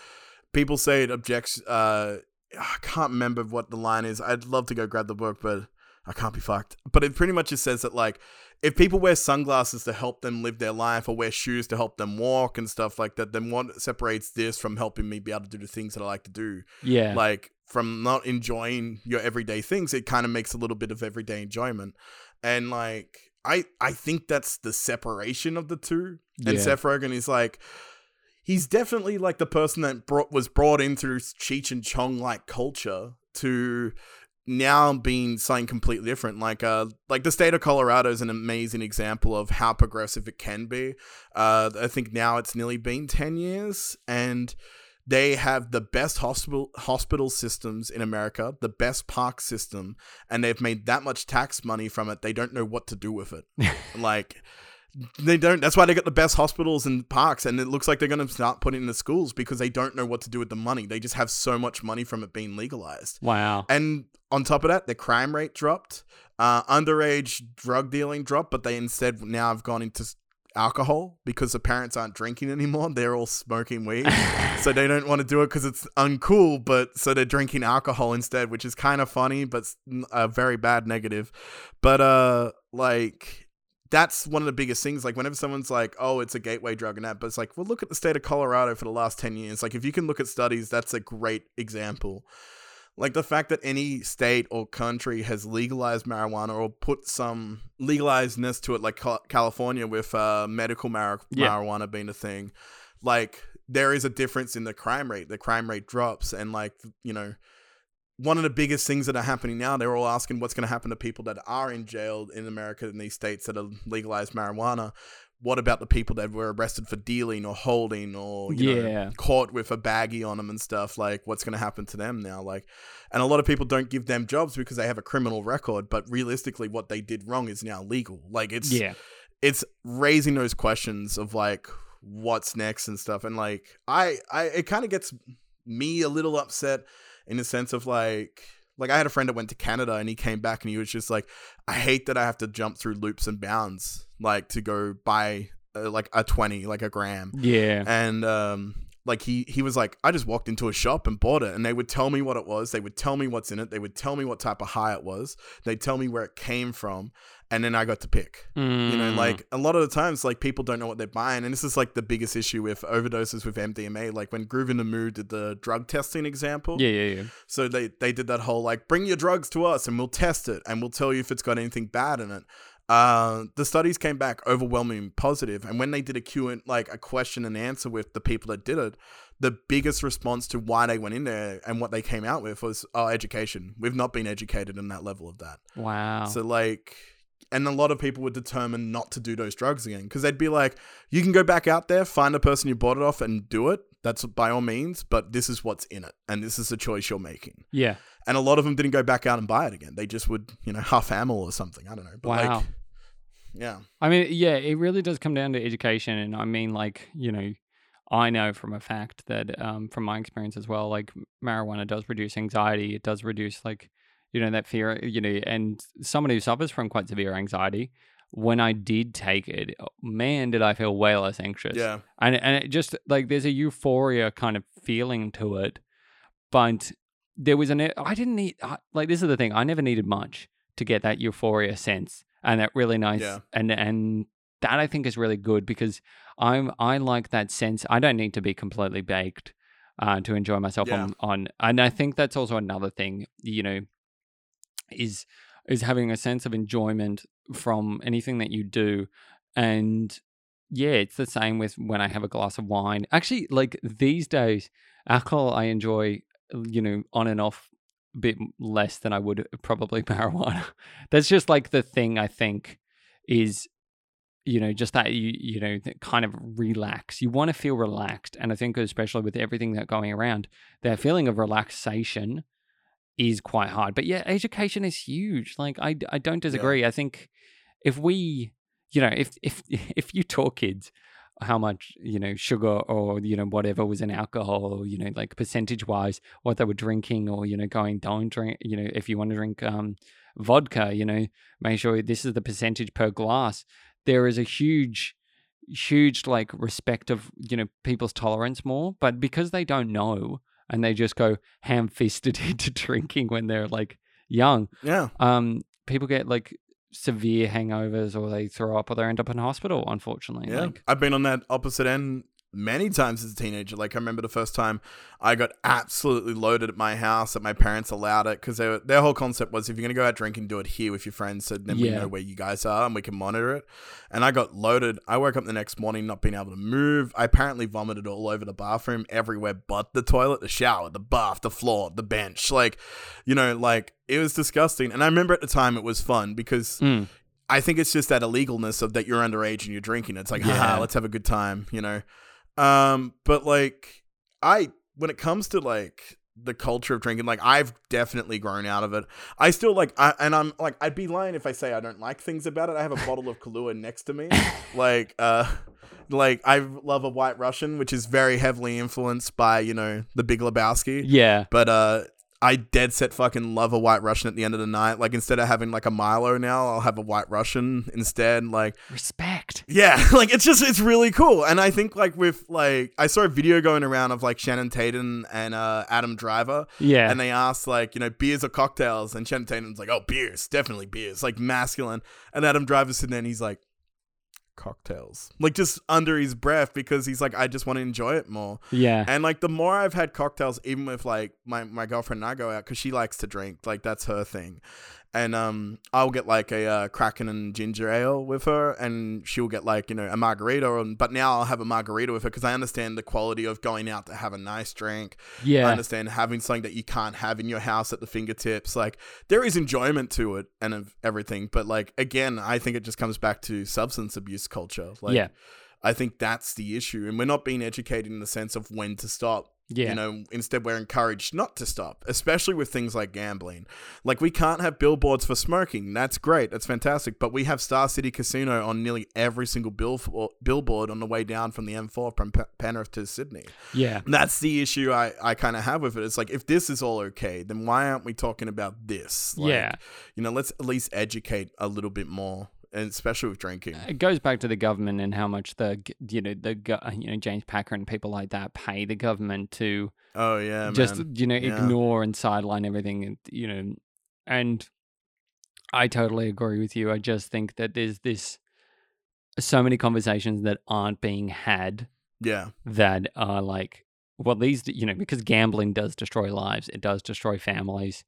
people say it objects. Uh, I can't remember what the line is. I'd love to go grab the book, but I can't be fucked. But it pretty much just says that like, if people wear sunglasses to help them live their life, or wear shoes to help them walk and stuff like that, then what separates this from helping me be able to do the things that I like to do? Yeah. like from not enjoying your everyday things it kind of makes a little bit of everyday enjoyment and like i i think that's the separation of the two. And Yeah. seth rogen is like he's definitely like the person that brought was brought into cheech and chong like culture to now being something completely different. Like uh like the state of colorado is an amazing example of how progressive it can be. Uh i think now it's nearly been 10 years and they have the best hospital hospital systems in America, the best park system, and they've made that much tax money from it. They don't know what to do with it. [laughs] like they don't. That's why they got the best hospitals and parks, and it looks like they're going to start putting in the schools because they don't know what to do with the money. They just have so much money from it being legalized. wow. And on top of that, the crime rate dropped. Uh, underage drug dealing dropped, but they instead now have gone into alcohol because the parents aren't drinking anymore. They're all smoking weed. [laughs] so they don't want to do it because it's uncool, but so they're drinking alcohol instead, which is kind of funny, but a very bad negative. But, uh, like, that's one of the biggest things. Like, whenever someone's like, oh, it's a gateway drug and that, but it's like, well, look at the state of Colorado for the last 10 years. Like, if you can look at studies, that's a great example like the fact that any state or country has legalized marijuana or put some legalizedness to it like california with uh, medical mar- Yeah. marijuana being a thing like there is a difference in the crime rate the crime rate drops and like you know one of the biggest things that are happening now they're all asking what's going to happen to people that are in jail in america in these states that have legalized marijuana what about the people that were arrested for dealing or holding or you know, caught with a baggie on them and stuff? Like what's going to happen to them now? Like and a lot of people don't give them jobs because they have a criminal record but realistically what they did wrong is now legal. Like it's Yeah. it's raising those questions of like what's next and stuff. And like i i it kind of gets me a little upset in the sense of like like i had a friend that went to canada and he came back and he was just like i hate that i have to jump through loops and bounds like to go buy uh, like a 20 like a gram. Yeah. and um like he he was like i just walked into a shop and bought it. And they would tell me what it was they would tell me what's in it they would tell me what type of high it was they'd tell me where it came from and then i got to pick you know Mm. like a lot of the times like people don't know what they're buying and this is like the biggest issue with overdoses with mdma like when Groovin the Moo did the drug testing example Yeah, yeah, yeah. so they they did that whole like bring your drugs to us and we'll test it and we'll tell you if it's got anything bad in it. Uh, the studies came back overwhelmingly positive, and when they did a Q and like a question and answer with the people that did it, the biggest response to why they went in there and what they came out with was oh education. We've not been educated in that level of that. Wow. So like and a lot of people were determined not to do those drugs again because they'd be like, you can go back out there, find a person you bought it off, and do it. That's by all means, but this is what's in it, and this is the choice you're making. Yeah. And a lot of them didn't go back out and buy it again. They just would, you know, [laughs] half ammo or something. I don't know. But Wow. like, yeah, I mean, yeah, it really does come down to education, and I mean, like you know, I know from a fact that um, from my experience as well, like marijuana does reduce anxiety. It does reduce like you know that fear, you know, and someone who suffers from quite severe anxiety. When I did take it, oh, man, did I feel way less anxious. yeah, and and it just like there's a euphoria kind of feeling to it, but there was an I didn't need I- like this is the thing I never needed much to get that euphoria sense and that really nice Yeah. and and that I think is really good because I'm I like that sense I don't need to be completely baked uh, to enjoy myself Yeah. on on and I think that's also another thing you know is is having a sense of enjoyment from anything that you do and yeah it's the same with when i have a glass of wine. Actually like these days alcohol i enjoy you know on and off a bit less than i would uh, probably [laughs] marijuana. That's just like the thing i think is you know just that you you know kind of relax. You want to feel relaxed and i think especially with everything that going around that feeling of relaxation is quite hard but yeah education is huge like i i don't disagree i think if we you know if if [laughs] if you taught kids how much you know sugar or you know whatever was in alcohol or you know like percentage wise what they were drinking or you know going don't drink you know if you want to drink um vodka you know make sure this is the percentage per glass there is a huge huge like respect of you know people's tolerance more but because they don't know and they just go ham-fisted [laughs] into drinking when they're like young yeah. um people get like severe hangovers or they throw up or they end up in hospital unfortunately Yeah, like I've been on that opposite end many times as a teenager. Like I remember the first time I got absolutely loaded at my house that my parents allowed it because their whole concept was if you're gonna go out drinking, do it here with your friends, so then we know where you guys are and we can monitor it. And I got loaded. I woke up the next morning not being able to move. I apparently vomited all over the bathroom, everywhere but the toilet, the shower, the bath, the floor, the bench. Like, you know, like it was disgusting. And I remember at the time it was fun because Mm. I think it's just that illegalness of that you're underage and you're drinking. It's like, Yeah. haha, let's have a good time, you know. Um, but like I when it comes to like the culture of drinking, like I've definitely grown out of it. I still like I and I'm like I'd be lying if I say I don't like things about it. I have a bottle of Kahlua next to me. [laughs] Like uh like I love a white Russian, which is very heavily influenced by, you know, the Big Lebowski. yeah But uh I dead set fucking love a white Russian at the end of the night. Like instead of having like a Milo now, I'll have a white Russian instead. Like respect yeah, [laughs] like it's just it's really cool. And I think like with like I saw a video going around of like Channing Tatum and uh Adam Driver yeah and they asked like, you know, beers or cocktails and Channing Tatum's like, "Oh, beers, definitely beers." Like masculine. And Adam Driver's sitting there and he's like cocktails. Like just under his breath because he's like I just want to enjoy it more. yeah And like the more I've had cocktails, even with like my, my girlfriend and I go out because she likes to drink, like that's her thing. And um, I'll get like a uh, Kraken and ginger ale with her, and she'll get like you know a margarita. Or, but now I'll have a margarita with her because I understand the quality of going out to have a nice drink. Yeah, I understand having something that you can't have in your house at the fingertips. Like there is enjoyment to it and of everything, but like again, I think it just comes back to substance abuse culture. Like, Yeah. I think that's the issue, and we're not being educated in the sense of when to stop. Yeah You know, instead we're encouraged not to stop, especially with things like gambling. Like we can't have billboards for smoking. That's great. That's fantastic. But we have Star City Casino on nearly every single bill- billboard on the way down from the M4 from Pe- Penrith to Sydney. yeah And that's the issue I, I kind of have with it. It's like, if this is all okay, then why aren't we talking about this? Like, yeah You know, let's at least educate a little bit more, and especially with drinking. it goes back to the government and how much the you know the you know James Packer and people like that pay the government to Oh, yeah, just man. you know Yeah. ignore and sideline everything and you know and I totally agree with you. I just think that there's this so many conversations that aren't being had Yeah. that are like well these you know because gambling does destroy lives it does destroy families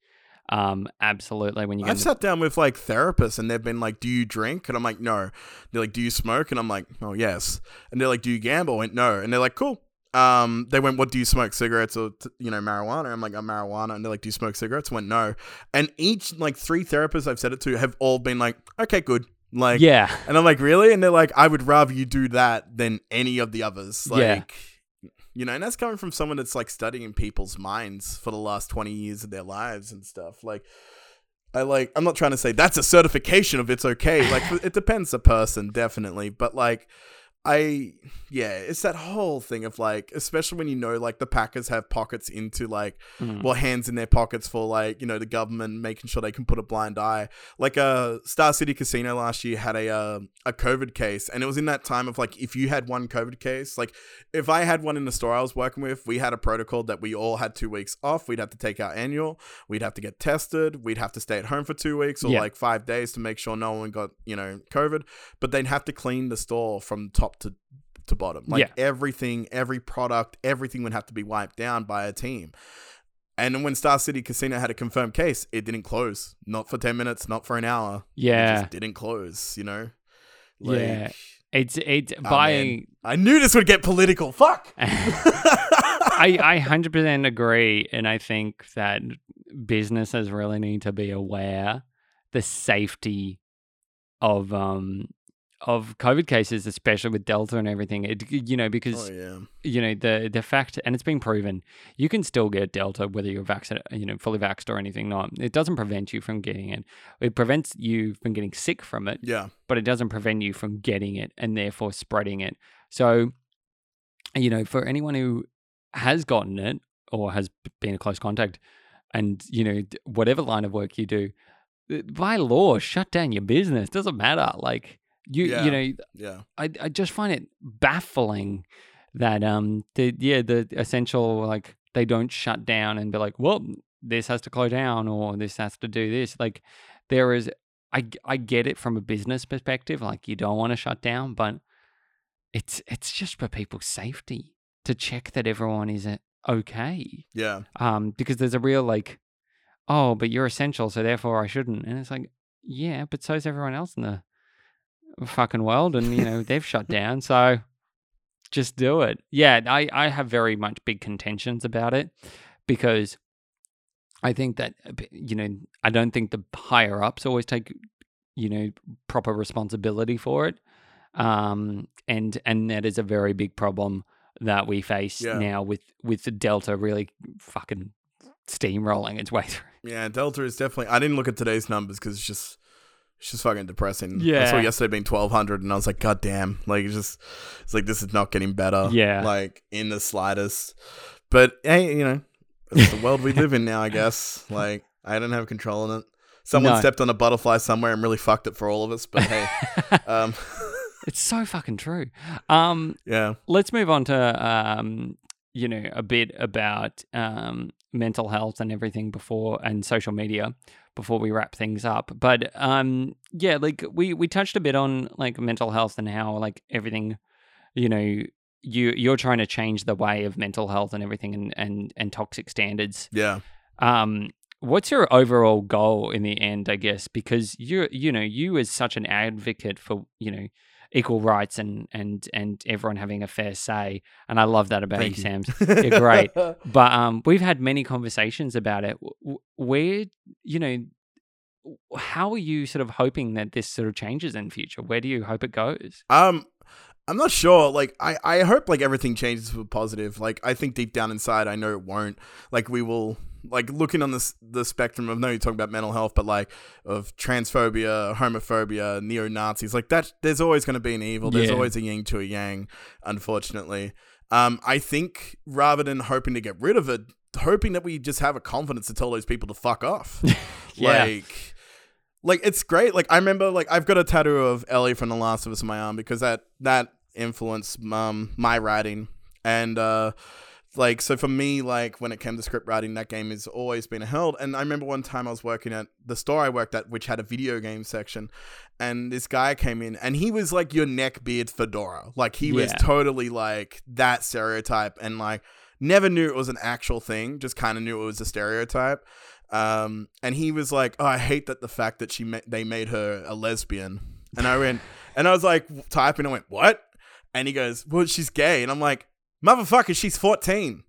um absolutely when you I've into- sat down with like therapists and they've been like, Do you drink? And I'm like, No. They're like, Do you smoke? And I'm like, Oh, yes. And they're like, Do you gamble? I went, No. And they're like, Cool. Um, they went, What do you smoke? Cigarettes or, t- you know, marijuana? I'm like, I'm marijuana. And they're like, Do you smoke cigarettes? I went, No. And each, like, three therapists I've said it to have all been like, Okay, good. Like, yeah, and I'm like, really? And they're like, I would rather you do that than any of the others. Like, Yeah. You know, and that's coming from someone that's like studying people's minds for the last 20 years of their lives and stuff. Like, I like, I'm not trying to say that's a certification of it's okay. Like, it depends the person, definitely. But like, I, yeah, it's that whole thing of like, especially when you know, like, the Packers have pockets into like, Mm. well, hands in their pockets for like, you know, the government making sure they can put a blind eye. Like, uh, Star City Casino last year had a, uh, a COVID case, and it was in that time of like, if you had one COVID case, like, if I had one in the store I was working with, we had a protocol that we all had two weeks off. We'd have to take our annual. We'd have to get tested. We'd have to stay at home for two weeks or Yeah. like five days to make sure no one got, you know, COVID. But they'd have to clean the store from top to to bottom. Like Yeah. everything, every product, everything would have to be wiped down by a team. And then when Star City Casino had a confirmed case, it didn't close. Not for 10 minutes, not for an hour. Yeah, It just didn't close, you know? Yeah. it's it's Oh, by. man. I knew this would get political. Fuck. [laughs] [laughs] I I hundred percent agree, and I think that businesses really need to be aware the safety of um of COVID cases, especially with Delta and everything. It you know because oh, yeah. you know the the fact, and it's been proven, you can still get Delta whether you're vaccinated, you know, fully vaxxed or anything. Not, it doesn't prevent you from getting it. It prevents you from getting sick from it Yeah. but it doesn't prevent you from getting it and therefore spreading it. So, you know, for anyone who has gotten it or has been in close contact, and you know, whatever line of work you do, by law, shut down your business. Doesn't matter. Like you, Yeah. you know, Yeah. I I just find it baffling that um the yeah the essential like they don't shut down and be like, well, this has to close down or this has to do this. Like there is I I get it from a business perspective. Like you don't want to shut down, but it's it's just for people's safety to check that everyone is uh, okay. Yeah. Um, because there's a real like, oh, but you're essential, so therefore I shouldn't. And it's like, yeah, but so's everyone else in the fucking world, and you know they've shut down, so just do it. Yeah, I I have very much big contentions about it because I think that uh, you know I don't think the higher ups always take you know proper responsibility for it, um, and and that is a very big problem that we face Yeah. now with with the Delta really fucking steamrolling its way [laughs] through. Yeah. Delta is definitely. I didn't look at today's numbers because it's just. It's just fucking depressing. I Yeah. saw yesterday being twelve hundred, and I was like, God damn! Like, it's just, it's like this is not getting better. Yeah. like in the slightest. But hey, you know, it's the world we live in now. I guess. [laughs] Like, I don't have control in it. Someone No. stepped on a butterfly somewhere and really fucked it for all of us. But hey, [laughs] um, it's so fucking true. Um, yeah, let's move on to um, you know a bit about um, mental health and everything before and social media before we wrap things up. But um yeah like we we touched a bit on like mental health and how like everything you know you you're trying to change the way of mental health and everything and and, and toxic standards. Yeah, um what's your overall goal in the end i guess? Because you're you know you as such an advocate for you know equal rights and and and everyone having a fair say and i love that about Thank you, sam. [laughs] You're great. [laughs] but um we've had many conversations about it. Where you know how are you sort of hoping that this sort of changes in future? Where do you hope it goes? Um, I'm not sure. Like, I, I hope like everything changes for positive. Like, I think deep down inside, I know it won't. Like, we will. Like looking on this the spectrum of no, you're talking about mental health, but like of transphobia, homophobia, neo Nazis, like that. There's always going to be an evil. There's Yeah. always a yin to a yang. Unfortunately, um, I think rather than hoping to get rid of it, hoping that we just have a confidence to tell those people to fuck off. [laughs] Yeah. Like, like it's great. Like I remember, like I've got a tattoo of Ellie from The Last of Us on my arm because that that influenced um my writing. And uh like so for me like when it came to script writing that game has always been held. And i remember one time i was working at the store i worked at which had a video game section and this guy came in and he was like your neck beard fedora. Like he was totally like that stereotype and like never knew it was an actual thing just kind of knew it was a stereotype. Um and he was like oh i hate that the fact that she ma- they made her a lesbian. And i went and i was like typing i went what and he goes well she's gay and i'm like motherfucker she's 14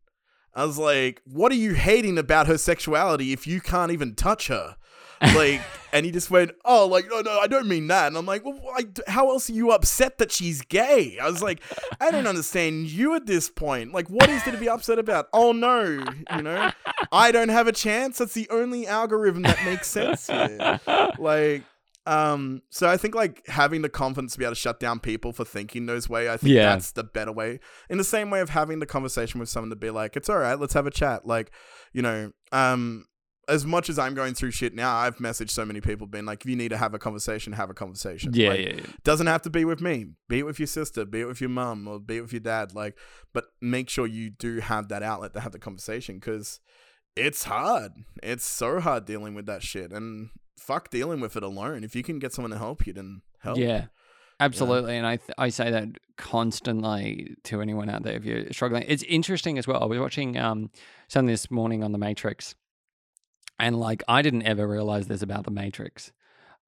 i was like what are you hating about her sexuality if you can't even touch her like, [laughs] and he just went, "Oh, like, no, no, I don't mean that." And I'm like, "Well, I, how else are you upset that she's gay?" I was like, "I don't [laughs] understand you at this point. Like, what is there to be upset about?" Oh no, you know, I don't have a chance. That's the only algorithm that makes sense here. [laughs] Like, um, so I think like having the confidence to be able to shut down people for thinking those way, I think Yeah. that's the better way. In the same way of having the conversation with someone to be like, it's all right, let's have a chat. Like, you know, um, as much as I'm going through shit now, I've messaged so many people been like, if you need to have a conversation, have a conversation. Yeah, Like, yeah, yeah. Doesn't have to be with me. Be it with your sister, be it with your mum, or be it with your dad. Like, but make sure you do have that outlet to have the conversation because it's hard. It's so hard dealing with that shit. And fuck dealing with it alone. If you can get someone to help you, then help. Yeah, absolutely. And I th- I say that constantly to anyone out there if you're struggling. It's interesting as well. I was watching um something this morning on the Matrix, and like I didn't ever realize this about the Matrix,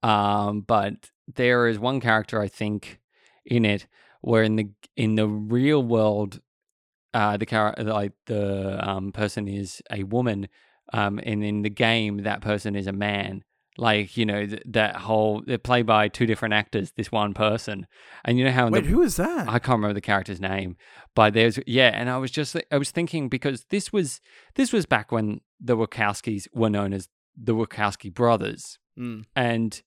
um, but there is one character I think in it where in the in the real world, uh, the character like the um person is a woman, um, and in the game that person is a man like you know th- that whole they're played by two different actors this one person and you know how Wait, the, who is that? i can't remember the character's name but there's yeah and i was just i was thinking because this was this was back when the wachowskis were known as the wachowski brothers Mm. and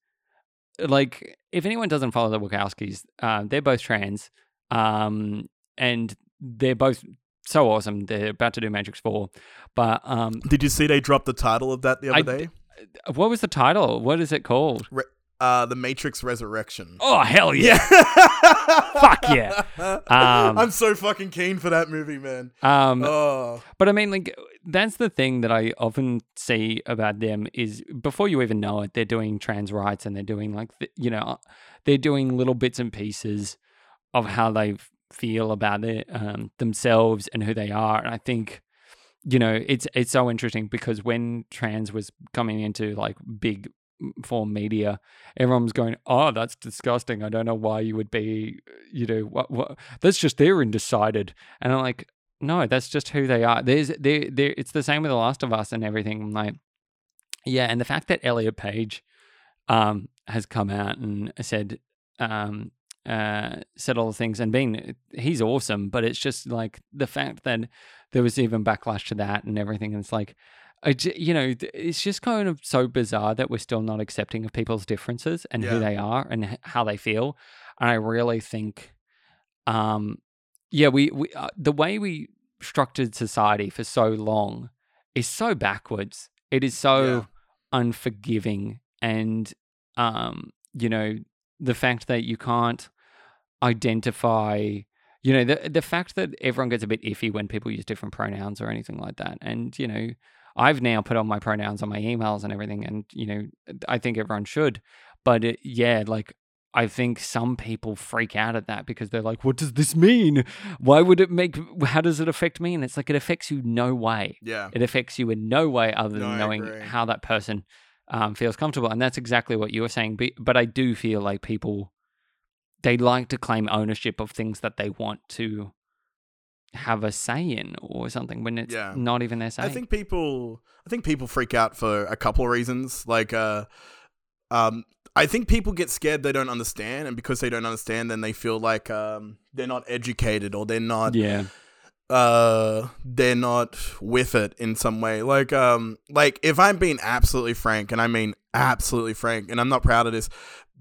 like if anyone doesn't follow the wachowskis uh, they're both trans um and they're both so awesome they're about to do matrix 4 but um Did you see they dropped the title of that the other I day? D- what was the title what is it called Uh, The Matrix Resurrection. oh hell yeah Fuck yeah. [laughs] Um, I'm so fucking keen for that movie, man. um Oh, But I mean, like, that's the thing that I often see about them is before you even know it, they're doing trans rights and they're doing like, th- you know, they're doing little bits and pieces of how they feel about it um, themselves and who they are. And I think, you know, it's it's so interesting because when trans was coming into like big form media, everyone was going, "Oh, that's disgusting. I don't know why you would be, you know, what what. That's just they're undecided." And I'm like, no, that's just who they are. There's there they it's the same with The Last of Us and everything. I'm like, yeah, and the fact that Elliot Page um has come out and said um uh said all the things and been he's awesome, but it's just like the fact that there was even backlash to that and everything. And it's like I you know, it's just kind of so bizarre that we're still not accepting of people's differences and Yeah. who they are and how they feel. And I really think, um, yeah, we, we uh, the way we structured society for so long is so backwards. It is so Yeah. unforgiving, and um, you know, the fact that you can't identify. You know, the the fact that everyone gets a bit iffy when people use different pronouns or anything like that. And, you know, I've now put on my pronouns on my emails and everything. And, you know, I think everyone should. But it, yeah, like, I think some people freak out at that because they're like, what does this mean? Why would it make, how does it affect me? And it's like, it affects you no way. yeah. It affects you in no way other than I knowing how that person um, feels comfortable. And that's exactly what you were saying. But, but I do feel like people, they like to claim ownership of things that they want to have a say in or something when it's Yeah. not even their say. I think people I think people freak out for a couple of reasons. Like uh um I think people get scared they don't understand and because they don't understand then they feel like um they're not educated or they're not yeah. Uh they're not with it in some way. Like um like if I'm being absolutely frank and I mean absolutely frank and I'm not proud of this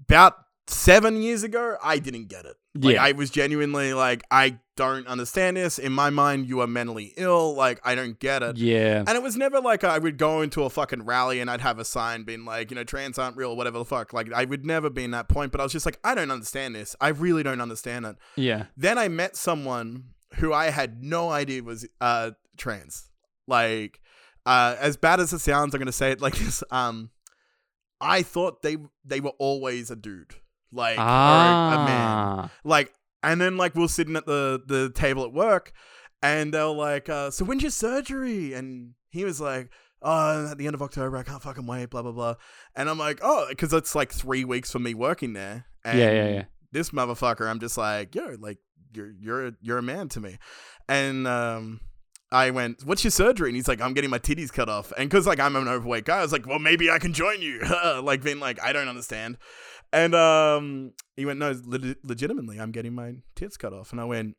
about 7 years ago I didn't get it. Like Yeah. I was genuinely like I don't understand this. In my mind you are mentally ill. Like I don't get it. Yeah. And it was never like I would go into a fucking rally and I'd have a sign being like, you know, trans aren't real, whatever the fuck. Like, I would never be in that point, but I was just like, I don't understand this. I really don't understand it. Yeah. Then I met someone who I had no idea was uh, trans. Like, uh, as bad as it sounds, I'm gonna say it like [laughs] this. Um, I thought they they were always a dude, like or a- man Ah. like and then like we are sitting at the the table at work and they're like uh so when's your surgery and he was like oh at the end of october i can't fucking wait blah blah blah and i'm like oh because it's like three weeks for me working there and Yeah, yeah, yeah. This motherfucker i'm just like yo like you're you're you're a man to me and um I went, "What's your surgery?" And he's like, "I'm getting my titties cut off." And because like I'm an overweight guy, I was like, "Well, maybe I can join you." [laughs] like being like, "I don't understand." And um, he went, "No, le- legitimately, I'm getting my tits cut off." And I went,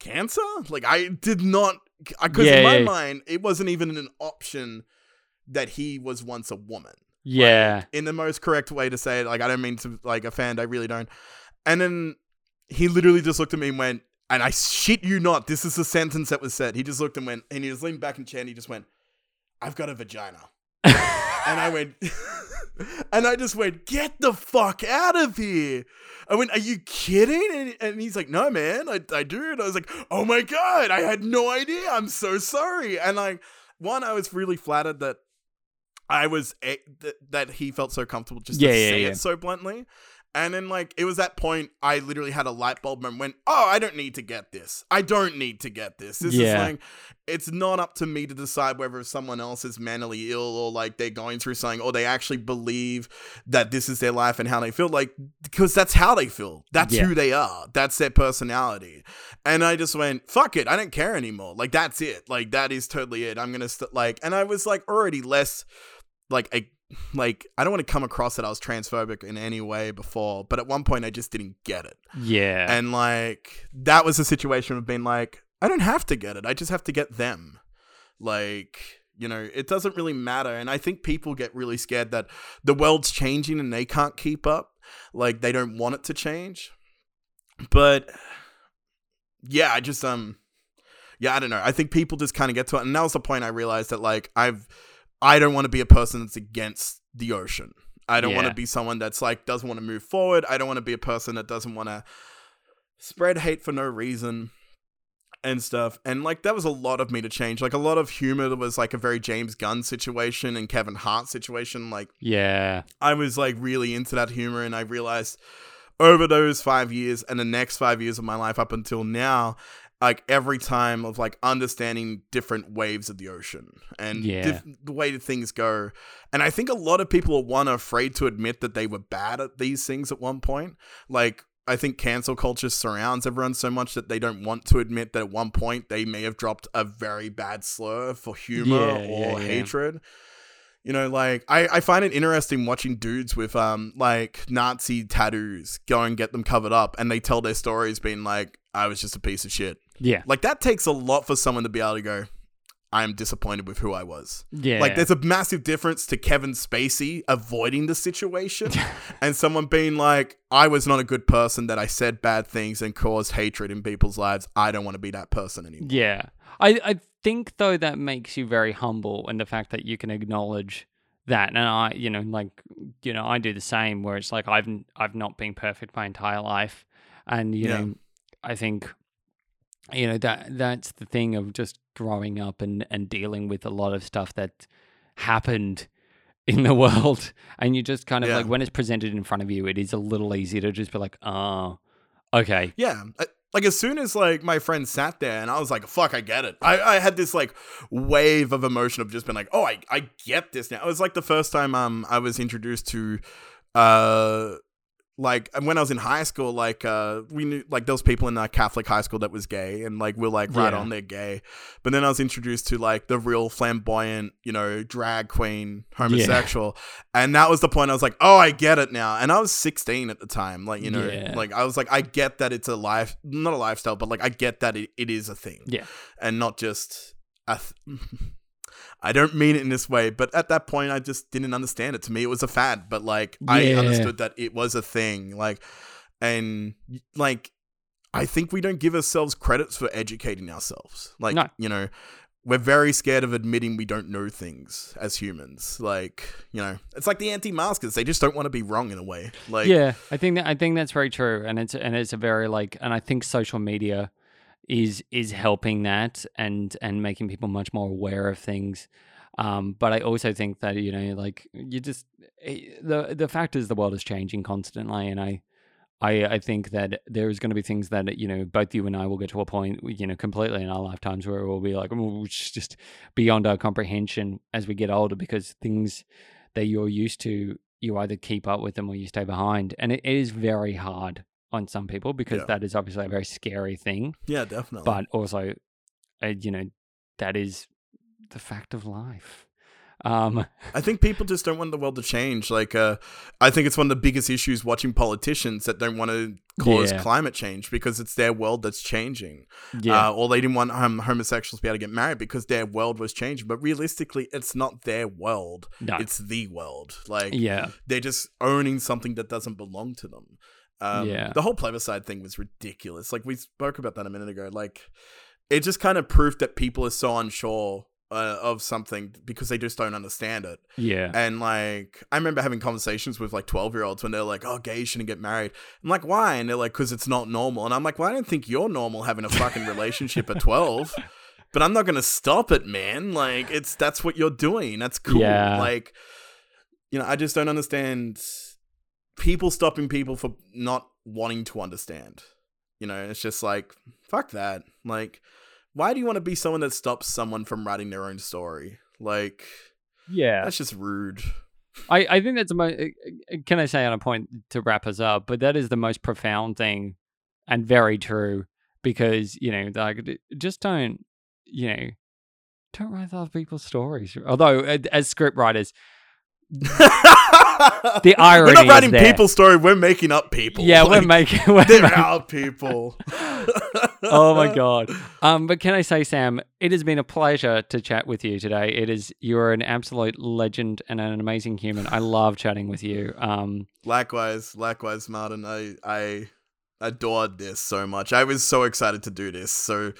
"Cancer?" Like I did not, because Yeah, in my yeah. mind, it wasn't even an option that he was once a woman Yeah. in the most correct way to say it. Like, I don't mean to like offend. I really don't. And then he literally just looked at me and went, and I shit you not, this is the sentence that was said. He just looked and went, and he just leaned back in chair and he just went, I've got a vagina. [laughs] And I went, [laughs] and I just went, get the fuck out of here. I went, are you kidding? And, and he's like, no, man, I, I do. And I was like, oh my God, I had no idea. I'm so sorry. And like, one, I was really flattered that I was, that, that he felt so comfortable just Yeah, to yeah, say yeah. it so bluntly. And then, like, it was that point I literally had a light bulb moment. Went, oh, I don't need to get this. I don't need to get this. This is like, it's not up to me to decide whether someone else is mentally ill or like they're going through something or they actually believe that this is their life and how they feel. Like, because that's how they feel. That's Yeah. who they are. That's their personality. And I just went, fuck it. I don't care anymore. Like, that's it. Like, that is totally it. I'm going to, st- like, and I was like already less, like, a, like, I don't want to come across that I was transphobic in any way before, but at one point I just didn't get it. Yeah. And like that was a situation of being like, I don't have to get it. I just have to get them. Like, you know, it doesn't really matter. And I think people get really scared that the world's changing and they can't keep up. Like they don't want it to change. But yeah, I just um yeah, I don't know. I think people just kind of get to it. And that was the point I realized that like I've I don't want to be a person that's against the ocean. I don't want to be someone that's like doesn't want to move forward. I don't want to be a person that doesn't want to spread hate for no reason and stuff. And like that was a lot of me to change. Like a lot of humor that was like a very James Gunn situation and Kevin Hart situation. Like yeah. I was like really into that humor and I realized over those 5 years and the next 5 years of my life up until now like every time of like understanding different waves of the ocean and Yeah. diff- the way that things go and i think a lot of people are one afraid to admit that they were bad at these things at one point like I think cancel culture surrounds everyone so much that they don't want to admit that at one point they may have dropped a very bad slur for humor Yeah, or yeah. hatred. You know, like I, I find it interesting watching dudes with um like Nazi tattoos go and get them covered up and they tell their stories being like, I was just a piece of shit. Yeah. Like that takes a lot for someone to be able to go, I am disappointed with who I was. Yeah. Like there's a massive difference to Kevin Spacey avoiding the situation [laughs] and someone being like, I was not a good person that I said bad things and caused hatred in people's lives. I don't want to be that person anymore. Yeah. I, I think though that makes you very humble and the fact that you can acknowledge that and I you know like you know I do the same where it's like I've I've not been perfect my entire life and you Yeah. know I think you know that that's the thing of just growing up and and dealing with a lot of stuff that happened in the [laughs] world and you just kind of Yeah. like when it's presented in front of you it is a little easier to just be like oh okay Yeah. Like as soon as like my friend sat there and I was like, fuck, I get it. I, I had this like wave of emotion of just being like, oh, I, I get this now. It was like the first time um I was introduced to uh like when I was in high school, like uh we knew like those people in a Catholic high school that was gay and like we're like right Yeah. on they're gay. But then I was introduced to like the real flamboyant, you know, drag queen homosexual. And that was the point I was like, oh I get it now. And I was sixteen at the time. Like, you know, Yeah. like I was like, I get that it's a life not a lifestyle, but like I get that it, it is a thing. Yeah. And not just a th- [laughs] I don't mean it in this way, but at that point I just didn't understand it. To me it was a fad, but like I understood that it was a thing. Like and like I think we don't give ourselves credits for educating ourselves. Like, No. you know, we're very scared of admitting we don't know things as humans. Like, you know, it's like the anti-maskers. They just don't want to be wrong in a way. Like, yeah, I think that I think that's very true, and it's and it's a very like, and I think social media is is helping that and and making people much more aware of things. Um, but I also think that you know, like you just eh, the the fact is the world is changing constantly, and I. I, I think that there's going to be things that you know both you and I will get to a point you know completely in our lifetimes where we'll be like "Oh, just beyond our comprehension as we get older because things that you're used to you either keep up with them or you stay behind and it is very hard on some people because Yeah. that is obviously a very scary thing yeah, definitely. but also uh, you know that is the fact of life. Um, I think people just don't want the world to change. Like, uh, I think it's one of the biggest issues watching politicians that don't want to cause Yeah. climate change because it's their world that's changing. yeah, Uh, or they didn't want um, homosexuals to be able to get married because their world was changing. But realistically, it's not their world. no, It's the world. Like, yeah, they're just owning something that doesn't belong to them. Um, Yeah. The whole plebiscite thing was ridiculous. Like, we spoke about that a minute ago. Like, it just kind of proved that people are so unsure uh, of something because they just don't understand it. yeah, And like, I remember having conversations with like 12 year olds when they're like, oh, gays shouldn't get married. I'm like, why? And they're like, because it's not normal. And I'm like, well, I don't think you're normal having a fucking relationship at 12. [laughs] But I'm not going to stop it, man. Like, it's that's what you're doing. That's cool. Yeah. Like, you know, I just don't understand people stopping people for not wanting to understand. You know, it's just like, fuck that. Like, why do you want to be someone that stops someone from writing their own story? Like, yeah. that's just rude. I, I think that's the most. Can I say on a point to wrap us up? But that is the most profound thing, and very true. Because you know, like, just don't, you know, don't write other people's stories. Although, uh, as script writers, the irony [laughs] We're not writing there. people's story. We're making up people. yeah, we're making. We're They're making our people. [laughs] oh my god. Um, but can I say, Sam, it has been a pleasure to chat with you today. It is you're an absolute legend and an amazing human. I love chatting with you. Um, Likewise, likewise, Martin. I I adored this so much. I was so excited to do this. So,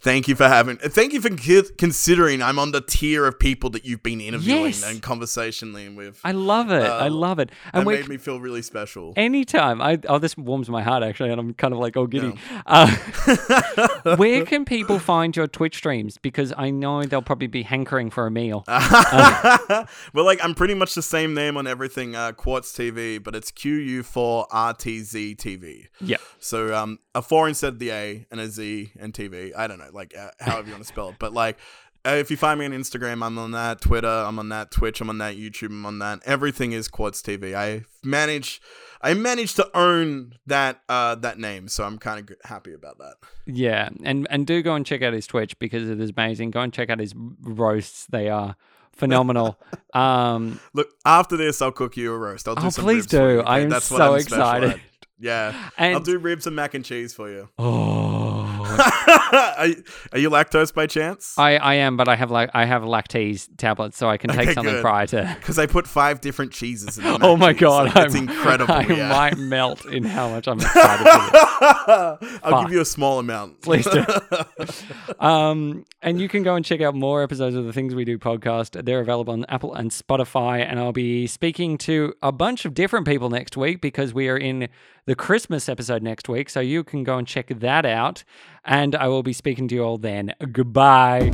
thank you for having. Thank you for considering I'm on the tier of people that you've been interviewing Yes. and conversationally with. I love it. I Uh, love it. And we made me feel really special. anytime. I oh, this warms my heart actually, and I'm kind of like all giddy. Uh, [laughs] where can people find your Twitch streams? Because I know they'll probably be hankering for a meal. [laughs] well, like I'm pretty much the same name on everything, uh, Quartz TV, but it's QU4RTZ TV. Yeah. So um, a four instead of the A and a Z and TV. I don't know, like uh, however you want to [laughs] spell it, but like. Uh, if you find me on Instagram, I'm on that. Twitter, I'm on that. Twitch, I'm on that. YouTube, I'm on that. Everything is Quartz TV. I manage, I managed to own that uh, that name, so I'm kind of g- happy about that. Yeah, and and do go and check out his Twitch because it is amazing. Go and check out his roasts; they are phenomenal. [laughs] um, Look, after this, I'll cook you a roast. I'll do Oh, some please do. I am That's so I'm excited. Yeah, I'll do ribs and mac and cheese for you. oh, [laughs] [laughs] are, you, are you lactose by chance? I I am, but I have like I have lactase tablets, so I can take Okay, something good. prior to. [laughs] Because I put five different cheeses in the [laughs] Oh my god, Like, it's incredible. I yeah. might melt in how much I'm excited. I'll Fuck. give you a small amount. Please do. Um, and you can go and check out more episodes of the Things We Do podcast. They're available on Apple and Spotify. And I'll be speaking to a bunch of different people next week because we are in the Christmas episode next week. So you can go and check that out. And I will be speaking to you all then. Goodbye.